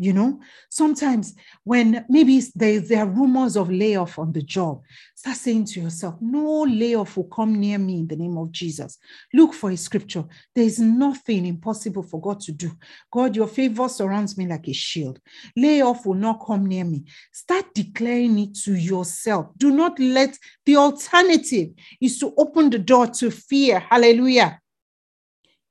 You know, sometimes when maybe there, there are rumors of layoff on the job, start saying to yourself, No layoff will come near me in the name of Jesus. Look for a scripture. There is nothing impossible for God to do. God, your favor surrounds me like a shield. Layoff will not come near me. Start declaring it to yourself. Do not let the alternative is to open the door to fear. Hallelujah.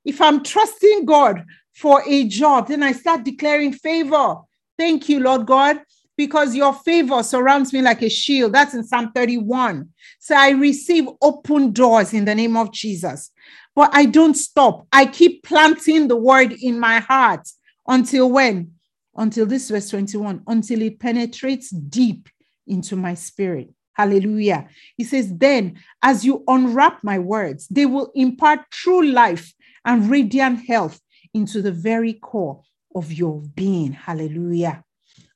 If I'm trusting God for a job, then I start declaring favor. Thank you, Lord God, because your favor surrounds me like a shield. That's in Psalm 31. So I receive open doors in the name of Jesus. But I don't stop. I keep planting the word in my heart until when? Until this verse 21, until it penetrates deep into my spirit. Hallelujah. He says, Then as you unwrap my words, they will impart true life and radiant health into the very core of your being. Hallelujah.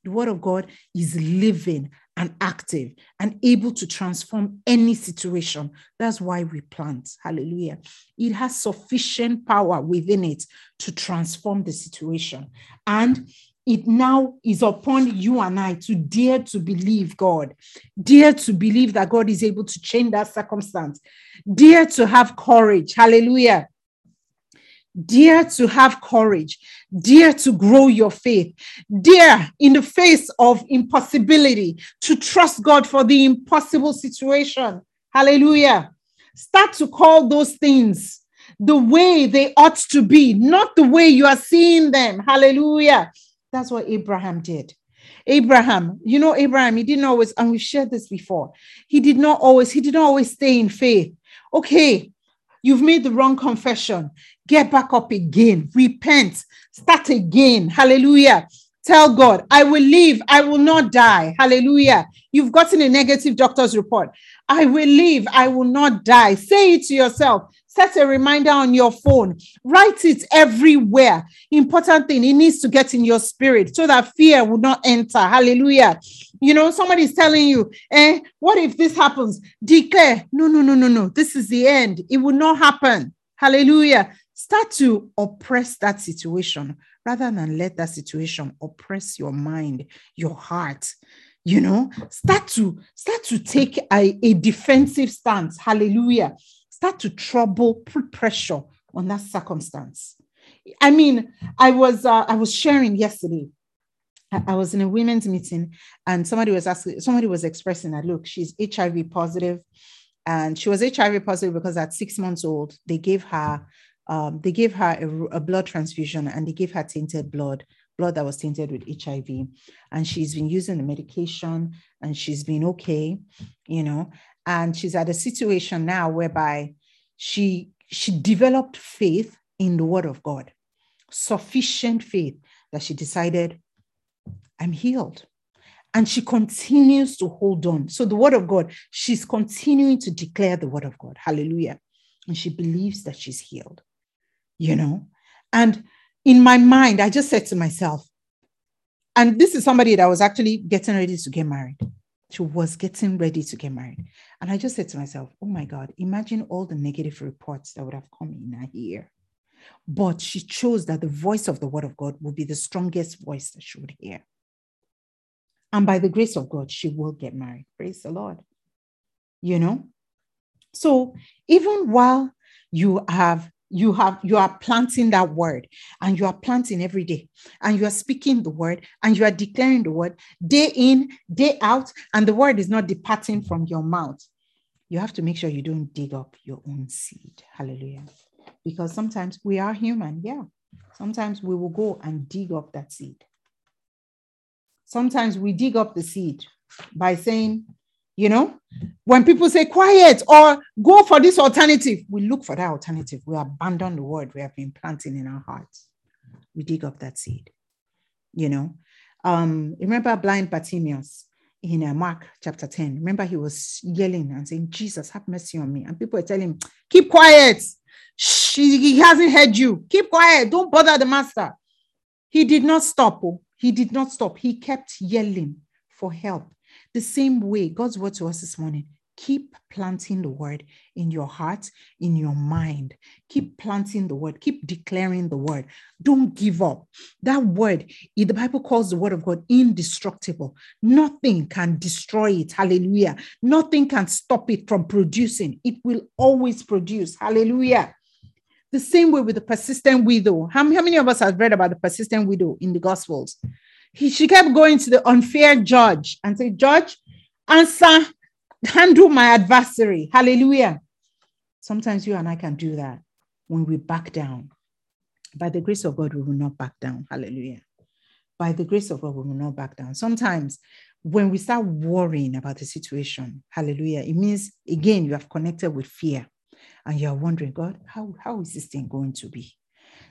The word of God is living and active and able to transform any situation. That's why we plant. Hallelujah. It has sufficient power within it to transform the situation. And it now is upon you and I to dare to believe God, dare to believe that God is able to change that circumstance, dare to have courage. Hallelujah Dare to have courage. Dare to grow your faith. Dare, in the face of impossibility, to trust God for the impossible situation. Hallelujah. Start to call those things the way they ought to be, not the way you are seeing them. Hallelujah. That's what Abraham did. Abraham, you know, Abraham, he didn't always, and we've shared this before, he did not always, he did not always stay in faith. Okay, you've made the wrong confession. Get back up again. Repent. Start again. Hallelujah. Tell God, I will live. I will not die. Hallelujah. You've gotten a negative doctor's report. I will live. I will not die. Say it to yourself. Set a reminder on your phone. Write it everywhere. Important thing, it needs to get in your spirit so that fear will not enter. Hallelujah. You know, somebody's telling you, eh, what if this happens? Declare, no, no, no, no, no. This is the end. It will not happen. Hallelujah start to oppress that situation rather than let that situation oppress your mind, your heart. You know, start to start to take a, a defensive stance. Hallelujah. Start to trouble, put pressure on that circumstance. I mean, I was uh, I was sharing yesterday. I, was in a women's meeting, and somebody was asking, somebody was expressing that look, she's HIV positive, and she was HIV positive because at six months old they gave her um, they gave her a, a blood transfusion and they gave her tainted blood, blood that was tainted with HIV. And she's been using the medication and she's been okay, you know. And she's at a situation now whereby she she developed faith in the word of God, sufficient faith that she decided, I'm healed. And she continues to hold on. So, the word of God, she's continuing to declare the word of God. Hallelujah. And she believes that she's healed, you know. And in my mind, I just said to myself, and this is somebody that was actually getting ready to get married. She was getting ready to get married. And I just said to myself, oh my God, imagine all the negative reports that would have come in her ear. But she chose that the voice of the word of God would be the strongest voice that she would hear. And by the grace of God, she will get married. Praise the Lord. You know? So even while you have you have you are planting that word and you are planting every day and you are speaking the word and you are declaring the word day in day out and the word is not departing from your mouth you have to make sure you don't dig up your own seed hallelujah because sometimes we are human yeah sometimes we will go and dig up that seed sometimes we dig up the seed by saying you know, when people say quiet or go for this alternative, we look for that alternative. We abandon the word we have been planting in our hearts. We dig up that seed. You know, um, remember blind Bartimaeus in uh, Mark chapter 10. Remember, he was yelling and saying, Jesus, have mercy on me. And people were telling him, keep quiet. Shh, he hasn't heard you. Keep quiet. Don't bother the master. He did not stop. Oh. He did not stop. He kept yelling for help. The same way, God's word to us this morning keep planting the word in your heart, in your mind. Keep planting the word, keep declaring the word. Don't give up. That word, the Bible calls the word of God indestructible. Nothing can destroy it. Hallelujah. Nothing can stop it from producing. It will always produce. Hallelujah. The same way with the persistent widow. How, how many of us have read about the persistent widow in the Gospels? he, she kept going to the unfair judge and say, Judge, answer, handle my adversary. Hallelujah. Sometimes you and I can do that when we back down. By the grace of God, we will not back down. Hallelujah. By the grace of God, we will not back down. Sometimes when we start worrying about the situation, hallelujah, it means again you have connected with fear and you're wondering, God, how, how is this thing going to be?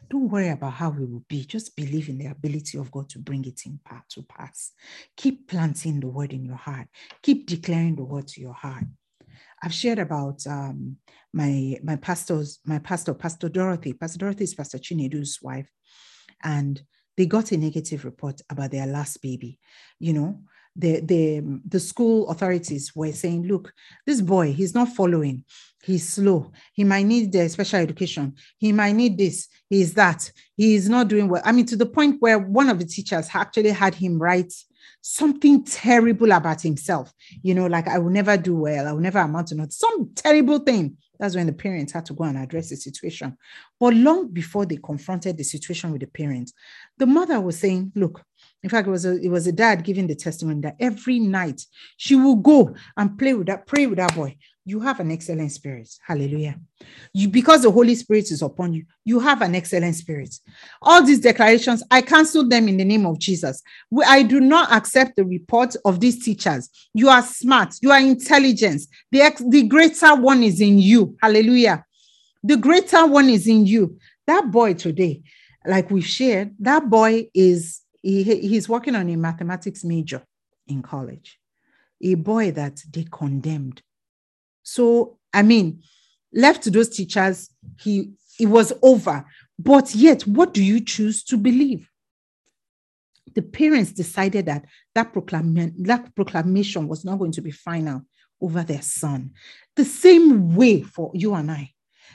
Don't worry about how it will be. Just believe in the ability of God to bring it in part to pass. Keep planting the word in your heart. Keep declaring the word to your heart. I've shared about um, my my pastor's my pastor, Pastor Dorothy. Pastor Dorothy is Pastor Chinedu's wife, and they got a negative report about their last baby. You know, the the the school authorities were saying, look, this boy, he's not following. He's slow. He might need the special education. He might need this. He is that. He is not doing well. I mean, to the point where one of the teachers actually had him write something terrible about himself. You know, like I will never do well. I will never amount to nothing. Some terrible thing. That's when the parents had to go and address the situation. But long before they confronted the situation with the parents, the mother was saying, look, in fact, it was a, it was a dad giving the testimony that every night she will go and play with that, pray with that boy. You have an excellent spirit. Hallelujah. You because the Holy Spirit is upon you, you have an excellent spirit. All these declarations, I cancel them in the name of Jesus. I do not accept the report of these teachers. You are smart, you are intelligent. The, ex, the greater one is in you. Hallelujah. The greater one is in you. That boy today, like we've shared, that boy is he, he's working on a mathematics major in college, a boy that they condemned. So, I mean, left to those teachers, he it was over. But yet, what do you choose to believe? The parents decided that that, proclam- that proclamation was not going to be final over their son. The same way for you and I.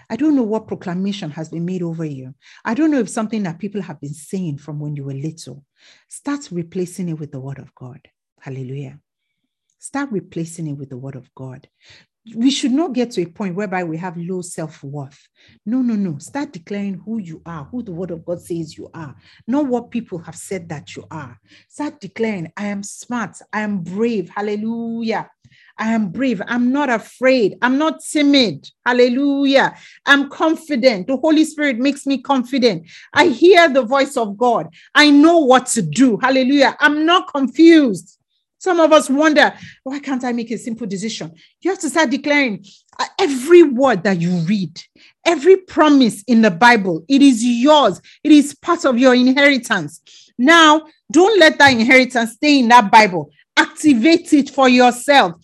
I don't know what proclamation has been made over you. I don't know if something that people have been saying from when you were little. Start replacing it with the word of God. Hallelujah. Start replacing it with the word of God. We should not get to a point whereby we have low self worth. No, no, no. Start declaring who you are, who the word of God says you are, not what people have said that you are. Start declaring, I am smart, I am brave. Hallelujah. I am brave. I'm not afraid. I'm not timid. Hallelujah. I'm confident. The Holy Spirit makes me confident. I hear the voice of God. I know what to do. Hallelujah. I'm not confused. Some of us wonder, why can't I make a simple decision? You have to start declaring uh, every word that you read, every promise in the Bible, it is yours. It is part of your inheritance. Now, don't let that inheritance stay in that Bible. Activate it for yourself.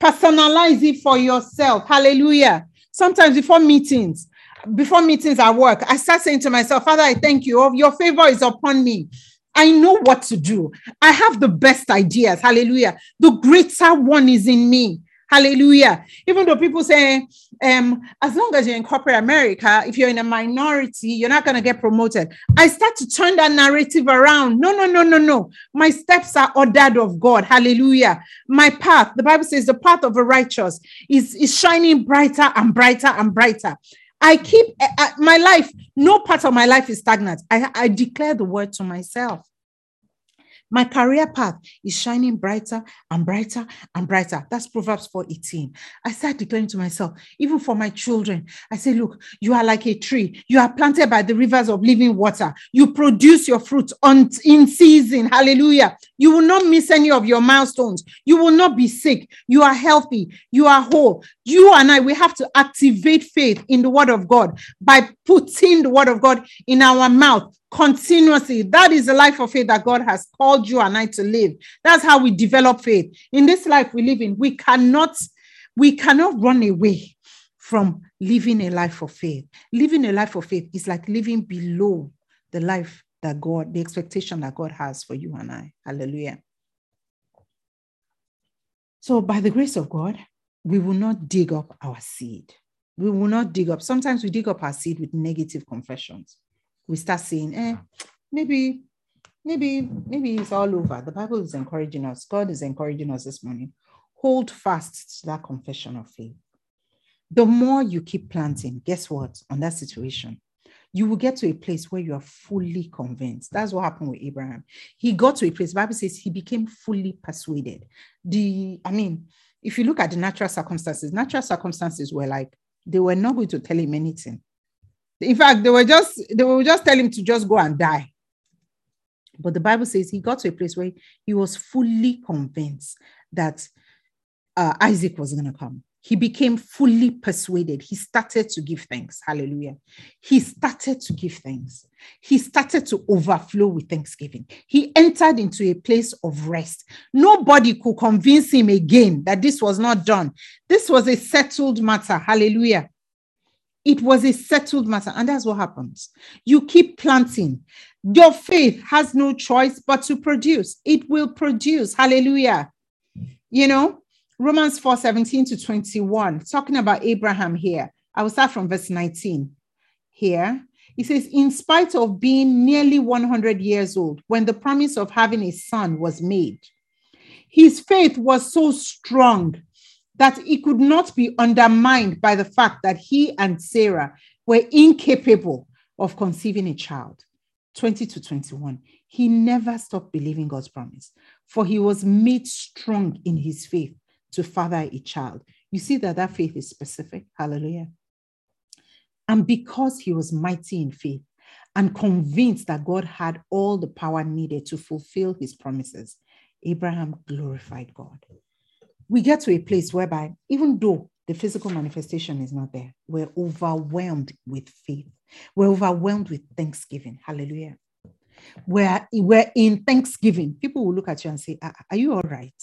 Personalize it for yourself. Hallelujah. Sometimes before meetings, before meetings at work, I start saying to myself, Father, I thank you. Your favor is upon me. I know what to do. I have the best ideas. Hallelujah. The greater one is in me. Hallelujah. Even though people say, um, as long as you're in corporate America, if you're in a minority, you're not going to get promoted. I start to turn that narrative around. No, no, no, no, no. My steps are ordered of God. Hallelujah. My path, the Bible says, the path of a righteous is, is shining brighter and brighter and brighter. I keep uh, my life, no part of my life is stagnant. I, I declare the word to myself. My career path is shining brighter and brighter and brighter. That's Proverbs 4:18. I start declaring to myself, even for my children, I say, Look, you are like a tree. You are planted by the rivers of living water. You produce your fruit on in season. Hallelujah. You will not miss any of your milestones. You will not be sick. You are healthy. You are whole. You and I, we have to activate faith in the word of God by putting the word of God in our mouth continuously. That is the life of faith that God has called you and I to live. That's how we develop faith. In this life we live in, we cannot, we cannot run away from living a life of faith. Living a life of faith is like living below the life that God, the expectation that God has for you and I. Hallelujah. So, by the grace of God, we will not dig up our seed. We will not dig up. Sometimes we dig up our seed with negative confessions we start saying, eh, maybe, maybe, maybe it's all over. The Bible is encouraging us. God is encouraging us this morning. Hold fast to that confession of faith. The more you keep planting, guess what? On that situation, you will get to a place where you are fully convinced. That's what happened with Abraham. He got to a place, Bible says he became fully persuaded. The, I mean, if you look at the natural circumstances, natural circumstances were like they were not going to tell him anything. In fact, they were just they were just telling him to just go and die. But the Bible says he got to a place where he was fully convinced that uh, Isaac was going to come. He became fully persuaded. He started to give thanks. Hallelujah. He started to give thanks. He started to overflow with thanksgiving. He entered into a place of rest. Nobody could convince him again that this was not done. This was a settled matter. Hallelujah. It was a settled matter. And that's what happens. You keep planting. Your faith has no choice but to produce. It will produce. Hallelujah. You know, Romans 4 17 to 21, talking about Abraham here. I will start from verse 19 here. He says, In spite of being nearly 100 years old, when the promise of having a son was made, his faith was so strong that it could not be undermined by the fact that he and Sarah were incapable of conceiving a child. 20 to 21. He never stopped believing God's promise, for he was made strong in his faith to father a child. You see that that faith is specific. Hallelujah. And because he was mighty in faith and convinced that God had all the power needed to fulfill his promises, Abraham glorified God we get to a place whereby, even though the physical manifestation is not there, we're overwhelmed with faith. We're overwhelmed with thanksgiving. Hallelujah. We're, we're in thanksgiving. People will look at you and say, ah, Are you all right?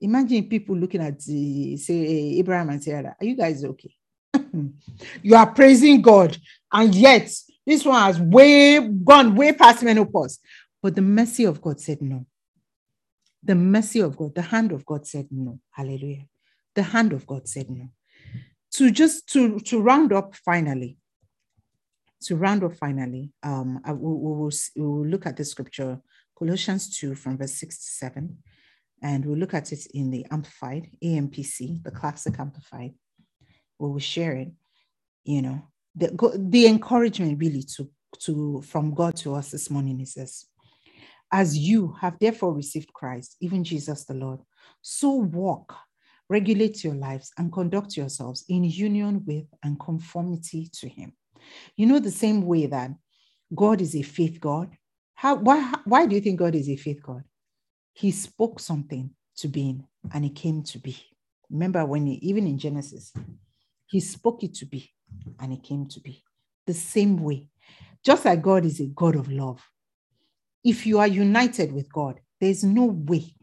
Imagine people looking at, the, say, Abraham and Sarah, Are you guys okay? you are praising God, and yet this one has way gone way past menopause. But the mercy of God said no the mercy of God, the hand of God said no. Hallelujah. The hand of God said no. To just to, to round up finally, to round up finally, um, I, we, we, will, we will look at the scripture, Colossians 2 from verse 6 to 7, and we'll look at it in the Amplified, AMPC, the classic Amplified. We will share it, you know. The, the encouragement really to, to from God to us this morning is this as you have therefore received Christ, even Jesus the Lord, so walk regulate your lives, and conduct yourselves in union with and conformity to Him. You know, the same way that God is a faith God. How, why, why do you think God is a faith God? He spoke something to being and it came to be. Remember when he, even in Genesis, he spoke it to be and it came to be. The same way, just like God is a God of love. If you are united with God, there's no way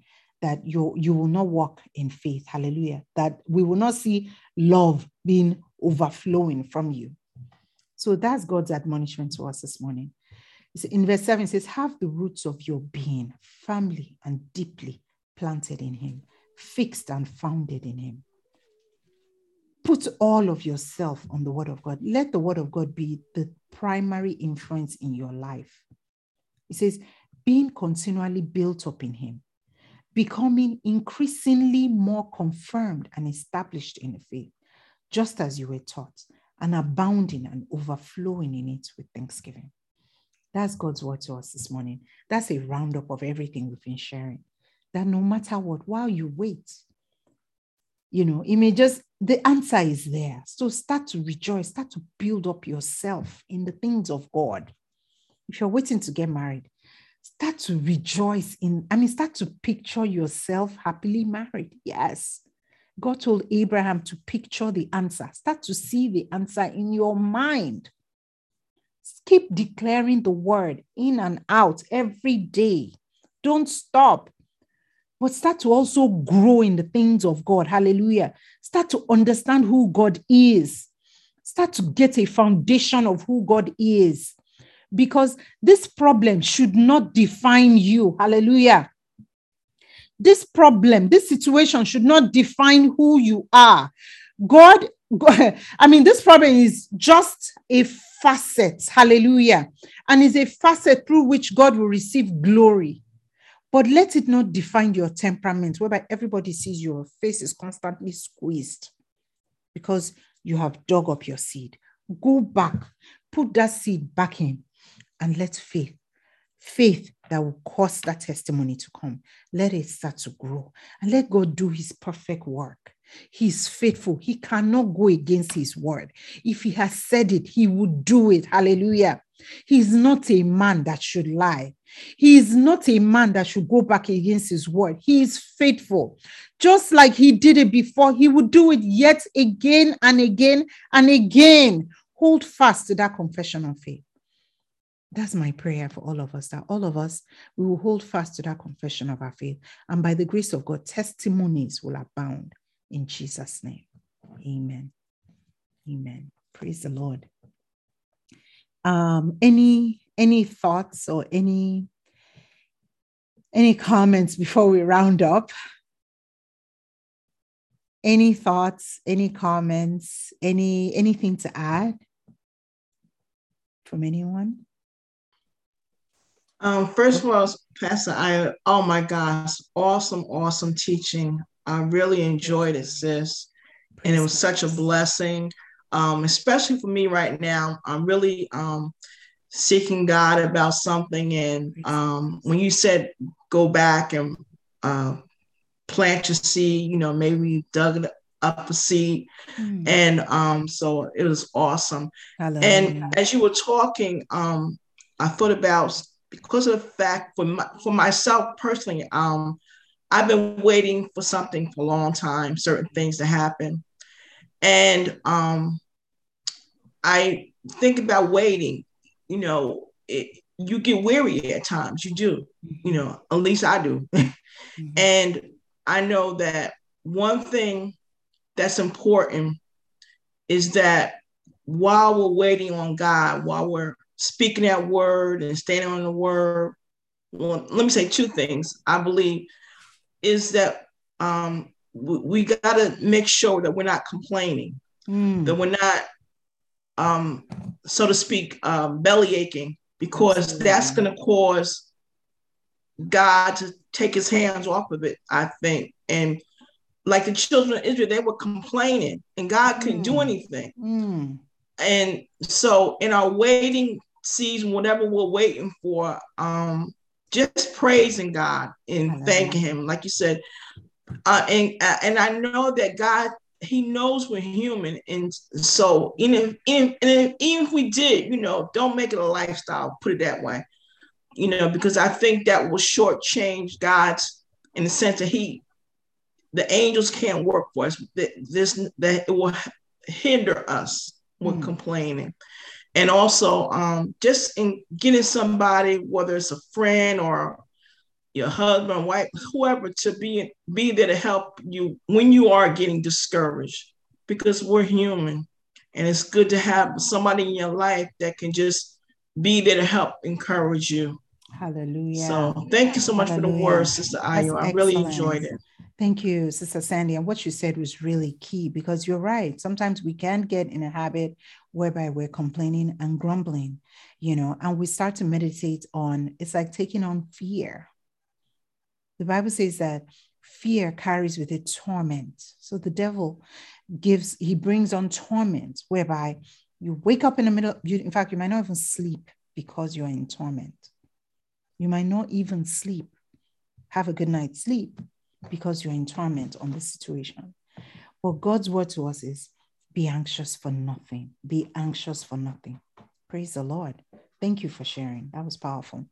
that you, you will not walk in faith. Hallelujah. That we will not see love being overflowing from you. So that's God's admonishment to us this morning. In verse 7, it says, Have the roots of your being firmly and deeply planted in Him, fixed and founded in Him. Put all of yourself on the Word of God. Let the Word of God be the primary influence in your life. It says, being continually built up in Him, becoming increasingly more confirmed and established in the faith, just as you were taught, and abounding and overflowing in it with thanksgiving. That's God's word to us this morning. That's a roundup of everything we've been sharing. That no matter what, while you wait, you know, it may just, the answer is there. So start to rejoice, start to build up yourself in the things of God. If you're waiting to get married, start to rejoice in, I mean, start to picture yourself happily married. Yes. God told Abraham to picture the answer, start to see the answer in your mind. Keep declaring the word in and out every day. Don't stop. But start to also grow in the things of God. Hallelujah. Start to understand who God is. Start to get a foundation of who God is. Because this problem should not define you. Hallelujah. This problem, this situation should not define who you are. God, God I mean, this problem is just a facet, hallelujah, and is a facet through which God will receive glory. But let it not define your temperament, whereby everybody sees your face is constantly squeezed because you have dug up your seed. Go back, put that seed back in, and let faith, faith that will cause that testimony to come, let it start to grow and let God do his perfect work. He's faithful. He cannot go against his word. If he has said it, he would do it. Hallelujah. He's not a man that should lie. He is not a man that should go back against his word. He is faithful. Just like he did it before, he would do it yet again and again and again. Hold fast to that confession of faith. That's my prayer for all of us that all of us we will hold fast to that confession of our faith. And by the grace of God, testimonies will abound in Jesus' name. Amen. Amen. Praise the Lord. Um, any any thoughts or any any comments before we round up? Any thoughts, any comments, any anything to add from anyone? Um, first of all, Pastor, I oh my gosh, awesome, awesome teaching. I really enjoyed it, sis. And it was such a blessing. Um, especially for me right now. I'm really um seeking God about something. And um, when you said go back and uh, plant your seed, you know, maybe you dug up a seed. Mm. And um, so it was awesome. And as you were talking, um, I thought about because of the fact for my, for myself personally, um, I've been waiting for something for a long time, certain things to happen. And um, I think about waiting, you know, it, you get weary at times, you do, you know, at least I do. mm-hmm. And I know that one thing that's important is that while we're waiting on God, while we're speaking that word and standing on the word, well, let me say two things. I believe is that um, we, we got to make sure that we're not complaining, mm. that we're not, um, so to speak, um, belly aching, because that's going to cause God to take his hands off of it, I think. And like the children of Israel, they were complaining and God couldn't mm. do anything. Mm. And so in our waiting season, whatever we're waiting for, um, just praising God and thanking Him. Like you said, Uh, and uh, and I know that God he knows we're human. And so even if, even, even if we did you know don't make it a lifestyle put it that way. You know because i think that will shortchange god's in the sense that he the angels can't work for us. That this that it will hinder us with mm. complaining and also um, just in getting somebody whether it's a friend or your husband, wife, whoever, to be be there to help you when you are getting discouraged, because we're human, and it's good to have somebody in your life that can just be there to help encourage you. Hallelujah. So thank you so much Hallelujah. for the words, Sister Ayo. I really enjoyed it. Thank you, Sister Sandy. And what you said was really key because you're right. Sometimes we can get in a habit whereby we're complaining and grumbling, you know, and we start to meditate on it's like taking on fear the Bible says that fear carries with it torment. So the devil gives, he brings on torment whereby you wake up in the middle, you, in fact, you might not even sleep because you're in torment. You might not even sleep, have a good night's sleep because you're in torment on this situation. But God's word to us is be anxious for nothing. Be anxious for nothing. Praise the Lord. Thank you for sharing. That was powerful.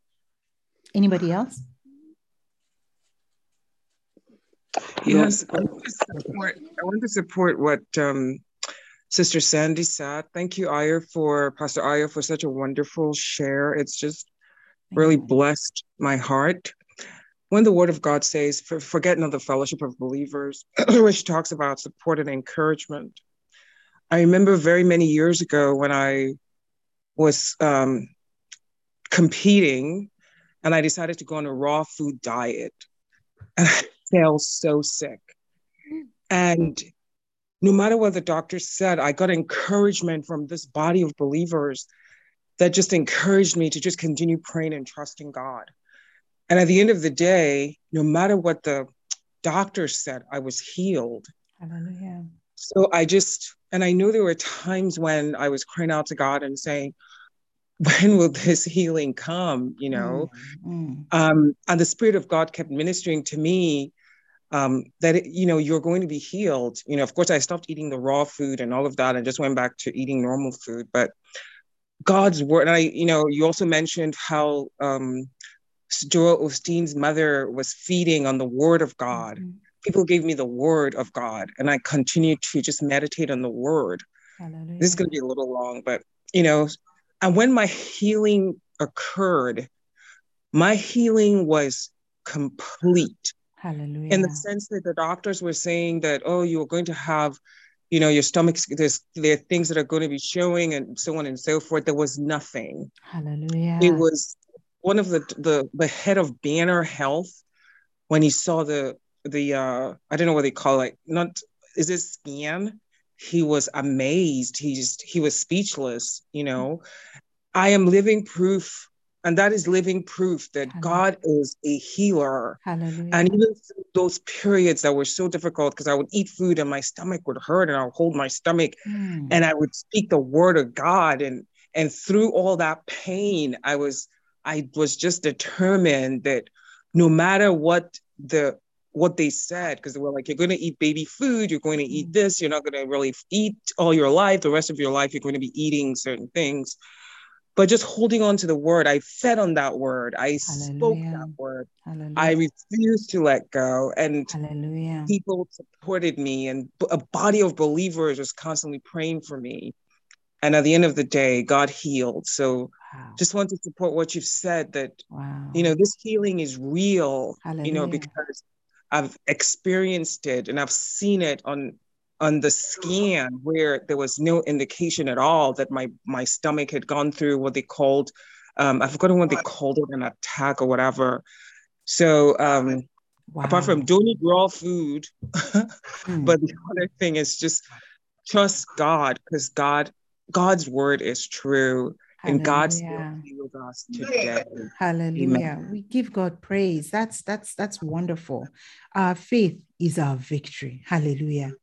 Anybody else? Yes, I want to support, I want to support what um, Sister Sandy said. Thank you, Ayer, for Pastor Ayer, for such a wonderful share. It's just really blessed my heart. When the Word of God says, for, forget not the fellowship of believers, which talks about support and encouragement. I remember very many years ago when I was um, competing and I decided to go on a raw food diet. And I felt so sick. And no matter what the doctor said, I got encouragement from this body of believers that just encouraged me to just continue praying and trusting God. And at the end of the day, no matter what the doctor said, I was healed. Hallelujah. So I just, and I knew there were times when I was crying out to God and saying, when will this healing come? You know, mm, mm. Um, and the Spirit of God kept ministering to me um, that it, you know you're going to be healed. You know, of course, I stopped eating the raw food and all of that, and just went back to eating normal food. But God's word, and I, you know, you also mentioned how um, Joel Osteen's mother was feeding on the word of God. Mm-hmm. People gave me the word of God, and I continued to just meditate on the word. Hallelujah. This is going to be a little long, but you know, and when my healing occurred, my healing was complete Hallelujah. In the sense that the doctors were saying that, oh, you're going to have, you know, your stomach, there's there are things that are going to be showing and so on and so forth. There was nothing. Hallelujah. It was one of the the the head of Banner Health when he saw the the uh I don't know what they call it, not is it scan? He was amazed. He just he was speechless, you know. I am living proof and that is living proof that Hallelujah. God is a healer. Hallelujah. And even those periods that were so difficult, because I would eat food and my stomach would hurt, and I would hold my stomach mm. and I would speak the word of God. And and through all that pain, I was I was just determined that no matter what the what they said, because they were like, you're going to eat baby food, you're going to eat mm. this, you're not going to really eat all your life, the rest of your life, you're going to be eating certain things but just holding on to the word i fed on that word i Hallelujah. spoke that word Hallelujah. i refused to let go and Hallelujah. people supported me and a body of believers was constantly praying for me and at the end of the day god healed so wow. just want to support what you've said that wow. you know this healing is real you know because i've experienced it and i've seen it on on the scan where there was no indication at all that my my stomach had gone through what they called um, I've forgotten what they called it an attack or whatever. So um, wow. apart from don't eat raw food, mm. but the other thing is just trust God because God God's word is true. Hallelujah. And God's still with us today. Hallelujah. Amen. We give God praise. That's that's that's wonderful. Our faith is our victory. Hallelujah.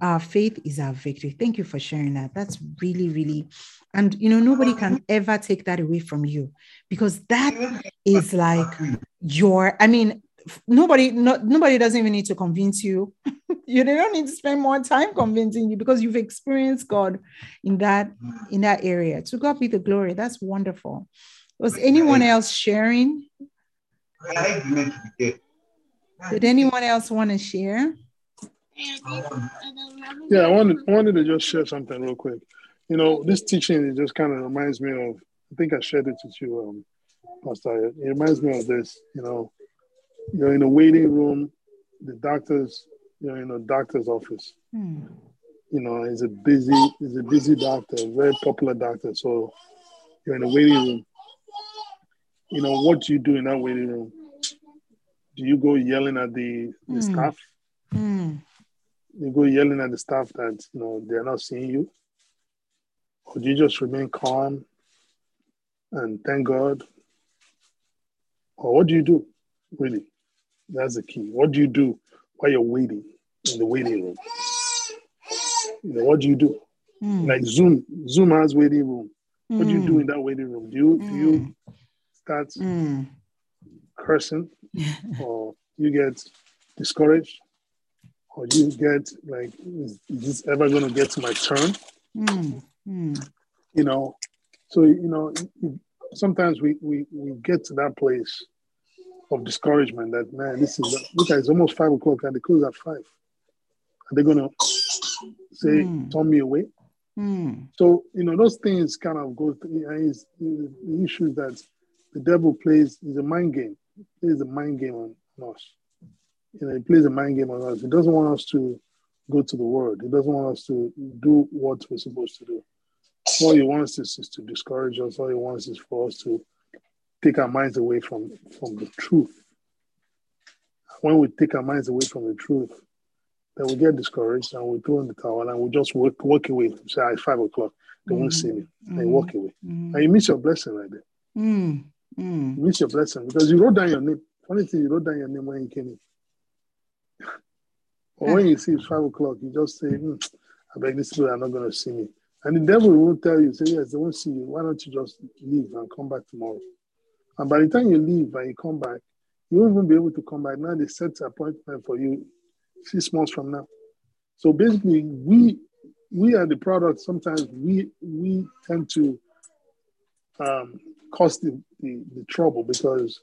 Our faith is our victory. Thank you for sharing that. That's really, really, and you know, nobody can ever take that away from you because that is like your, I mean, nobody no, nobody doesn't even need to convince you. You don't need to spend more time convincing you because you've experienced god in that in that area. To god be the glory. That's wonderful. Was anyone else sharing? Did anyone else want to share? Yeah i wanted i wanted to just share something real quick. You know this teaching it just kind of reminds me of i think i shared it with you um Pastor. It reminds me of this, you know, you're in a waiting room, the doctor's, you're in a doctor's office. Hmm. You know, he's a busy, he's a busy doctor, very popular doctor. So you're in a waiting room. You know, what do you do in that waiting room? Do you go yelling at the, the Hmm. staff? Hmm. You go yelling at the staff that, you know, they're not seeing you? Or do you just remain calm and thank God? Or what do you do, really? That's the key. What do you do while you're waiting in the waiting room? You know, what do you do? Hmm. Like Zoom, Zoom has waiting room. What do you do Hmm. in that waiting room? Do you do you start Hmm. cursing, or you get discouraged, or you get like, is, is this ever going to get to my turn? Hmm. Hmm. You know, so you know, sometimes we we we get to that place of discouragement that man, this is look it's almost five o'clock and they close at five. Are they gonna say Mm. turn me away? Hmm. So you know those things kind of go. And it's, the issue that the devil plays is a mind game. He plays a mind game on us. You know, he plays a mind game on us. He doesn't want us to go to the world. He doesn't want us to do what we're supposed to do. All he wants is, is to discourage us. All he wants is for us to take our minds away from, from the truth. When we take our minds away from the truth, then we get discouraged and we throw in the towel and we just walk, walk away. Say, it's five o'clock. They won't see me. And you walk away. Hmm. And you miss your blessing right there. Hmm. You miss your blessing because you wrote down your name. Funny thing, you wrote down your name when you came in. But when you see it's five o'clock, you just say, hmm, I beg these people are not going to see me. And the devil will tell you, say, yes, they won't see you. Why don't you just leave and come back tomorrow? And by the time you leave and you come back, you won't even be able to come back. Now they set an appointment for you six months from now. So basically, we we are the product. Sometimes we we tend to um, cause the, the, the trouble because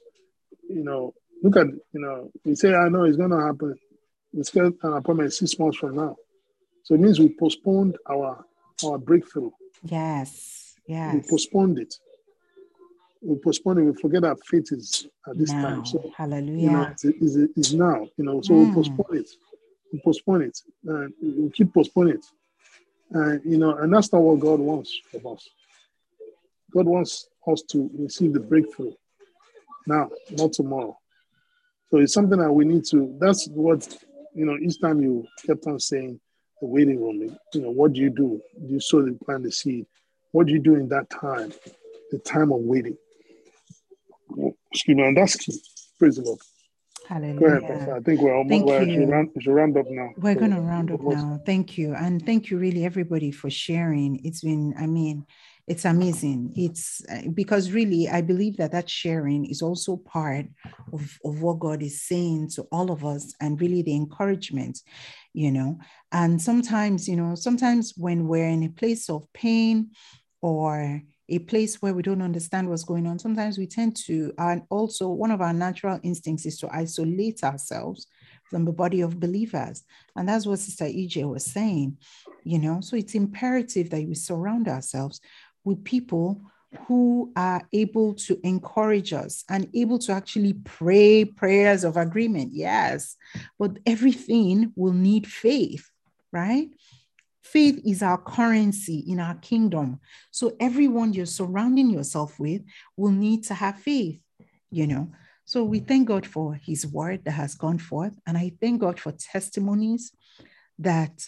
you know look at you know we say I know it's going to happen. We schedule an appointment six months from now, so it means we postponed our our breakthrough. Yes. Yeah we postponed it. We postponed it. We forget that faith is at this Now. time. So you know Hallelujah. it's, it's, it's now. You know, so Mm. we postpone it. We postpone it. And we keep postponing it. And you know, and that's not what God wants from us. God wants us to receive the breakthrough now, not tomorrow. So it's something that we need to. That's what you know. Each time you kept on saying the waiting room, you know, what do you do? Do you sow the plant the seed? What do you do in that time, the time of waiting? Excuse me, and that's. Praise the Lord. Go ahead, Pastor. I think we're almost Thank we're, you. round, we should round up now. We're So, going to round up now. Thank you. And thank you, really, everybody, for sharing. It's been, I mean, it's amazing. It's uh, because really, I believe that that sharing is also part of, of what God is saying to all of us and really the encouragement, you know. And sometimes, you know, sometimes when we're in a place of pain or a place where we don't understand what's going on, sometimes we tend to, and also one of our natural instincts is to isolate ourselves from the body of believers. And that's what Sister EJ was saying, you know. So it's imperative that we surround ourselves with people who are able to encourage us and able to actually pray prayers of agreement. Yes, but everything will need faith, right? Faith is our currency in our kingdom. So everyone you're surrounding yourself with will need to have faith, you know. So we thank God for his word that has gone forth. And I thank God for testimonies that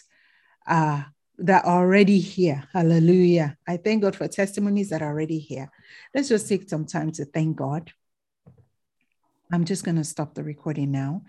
uh that are already here. Hallelujah. I thank God for testimonies that are already here. Let's just take some time to thank God. I'm just going to stop the recording now.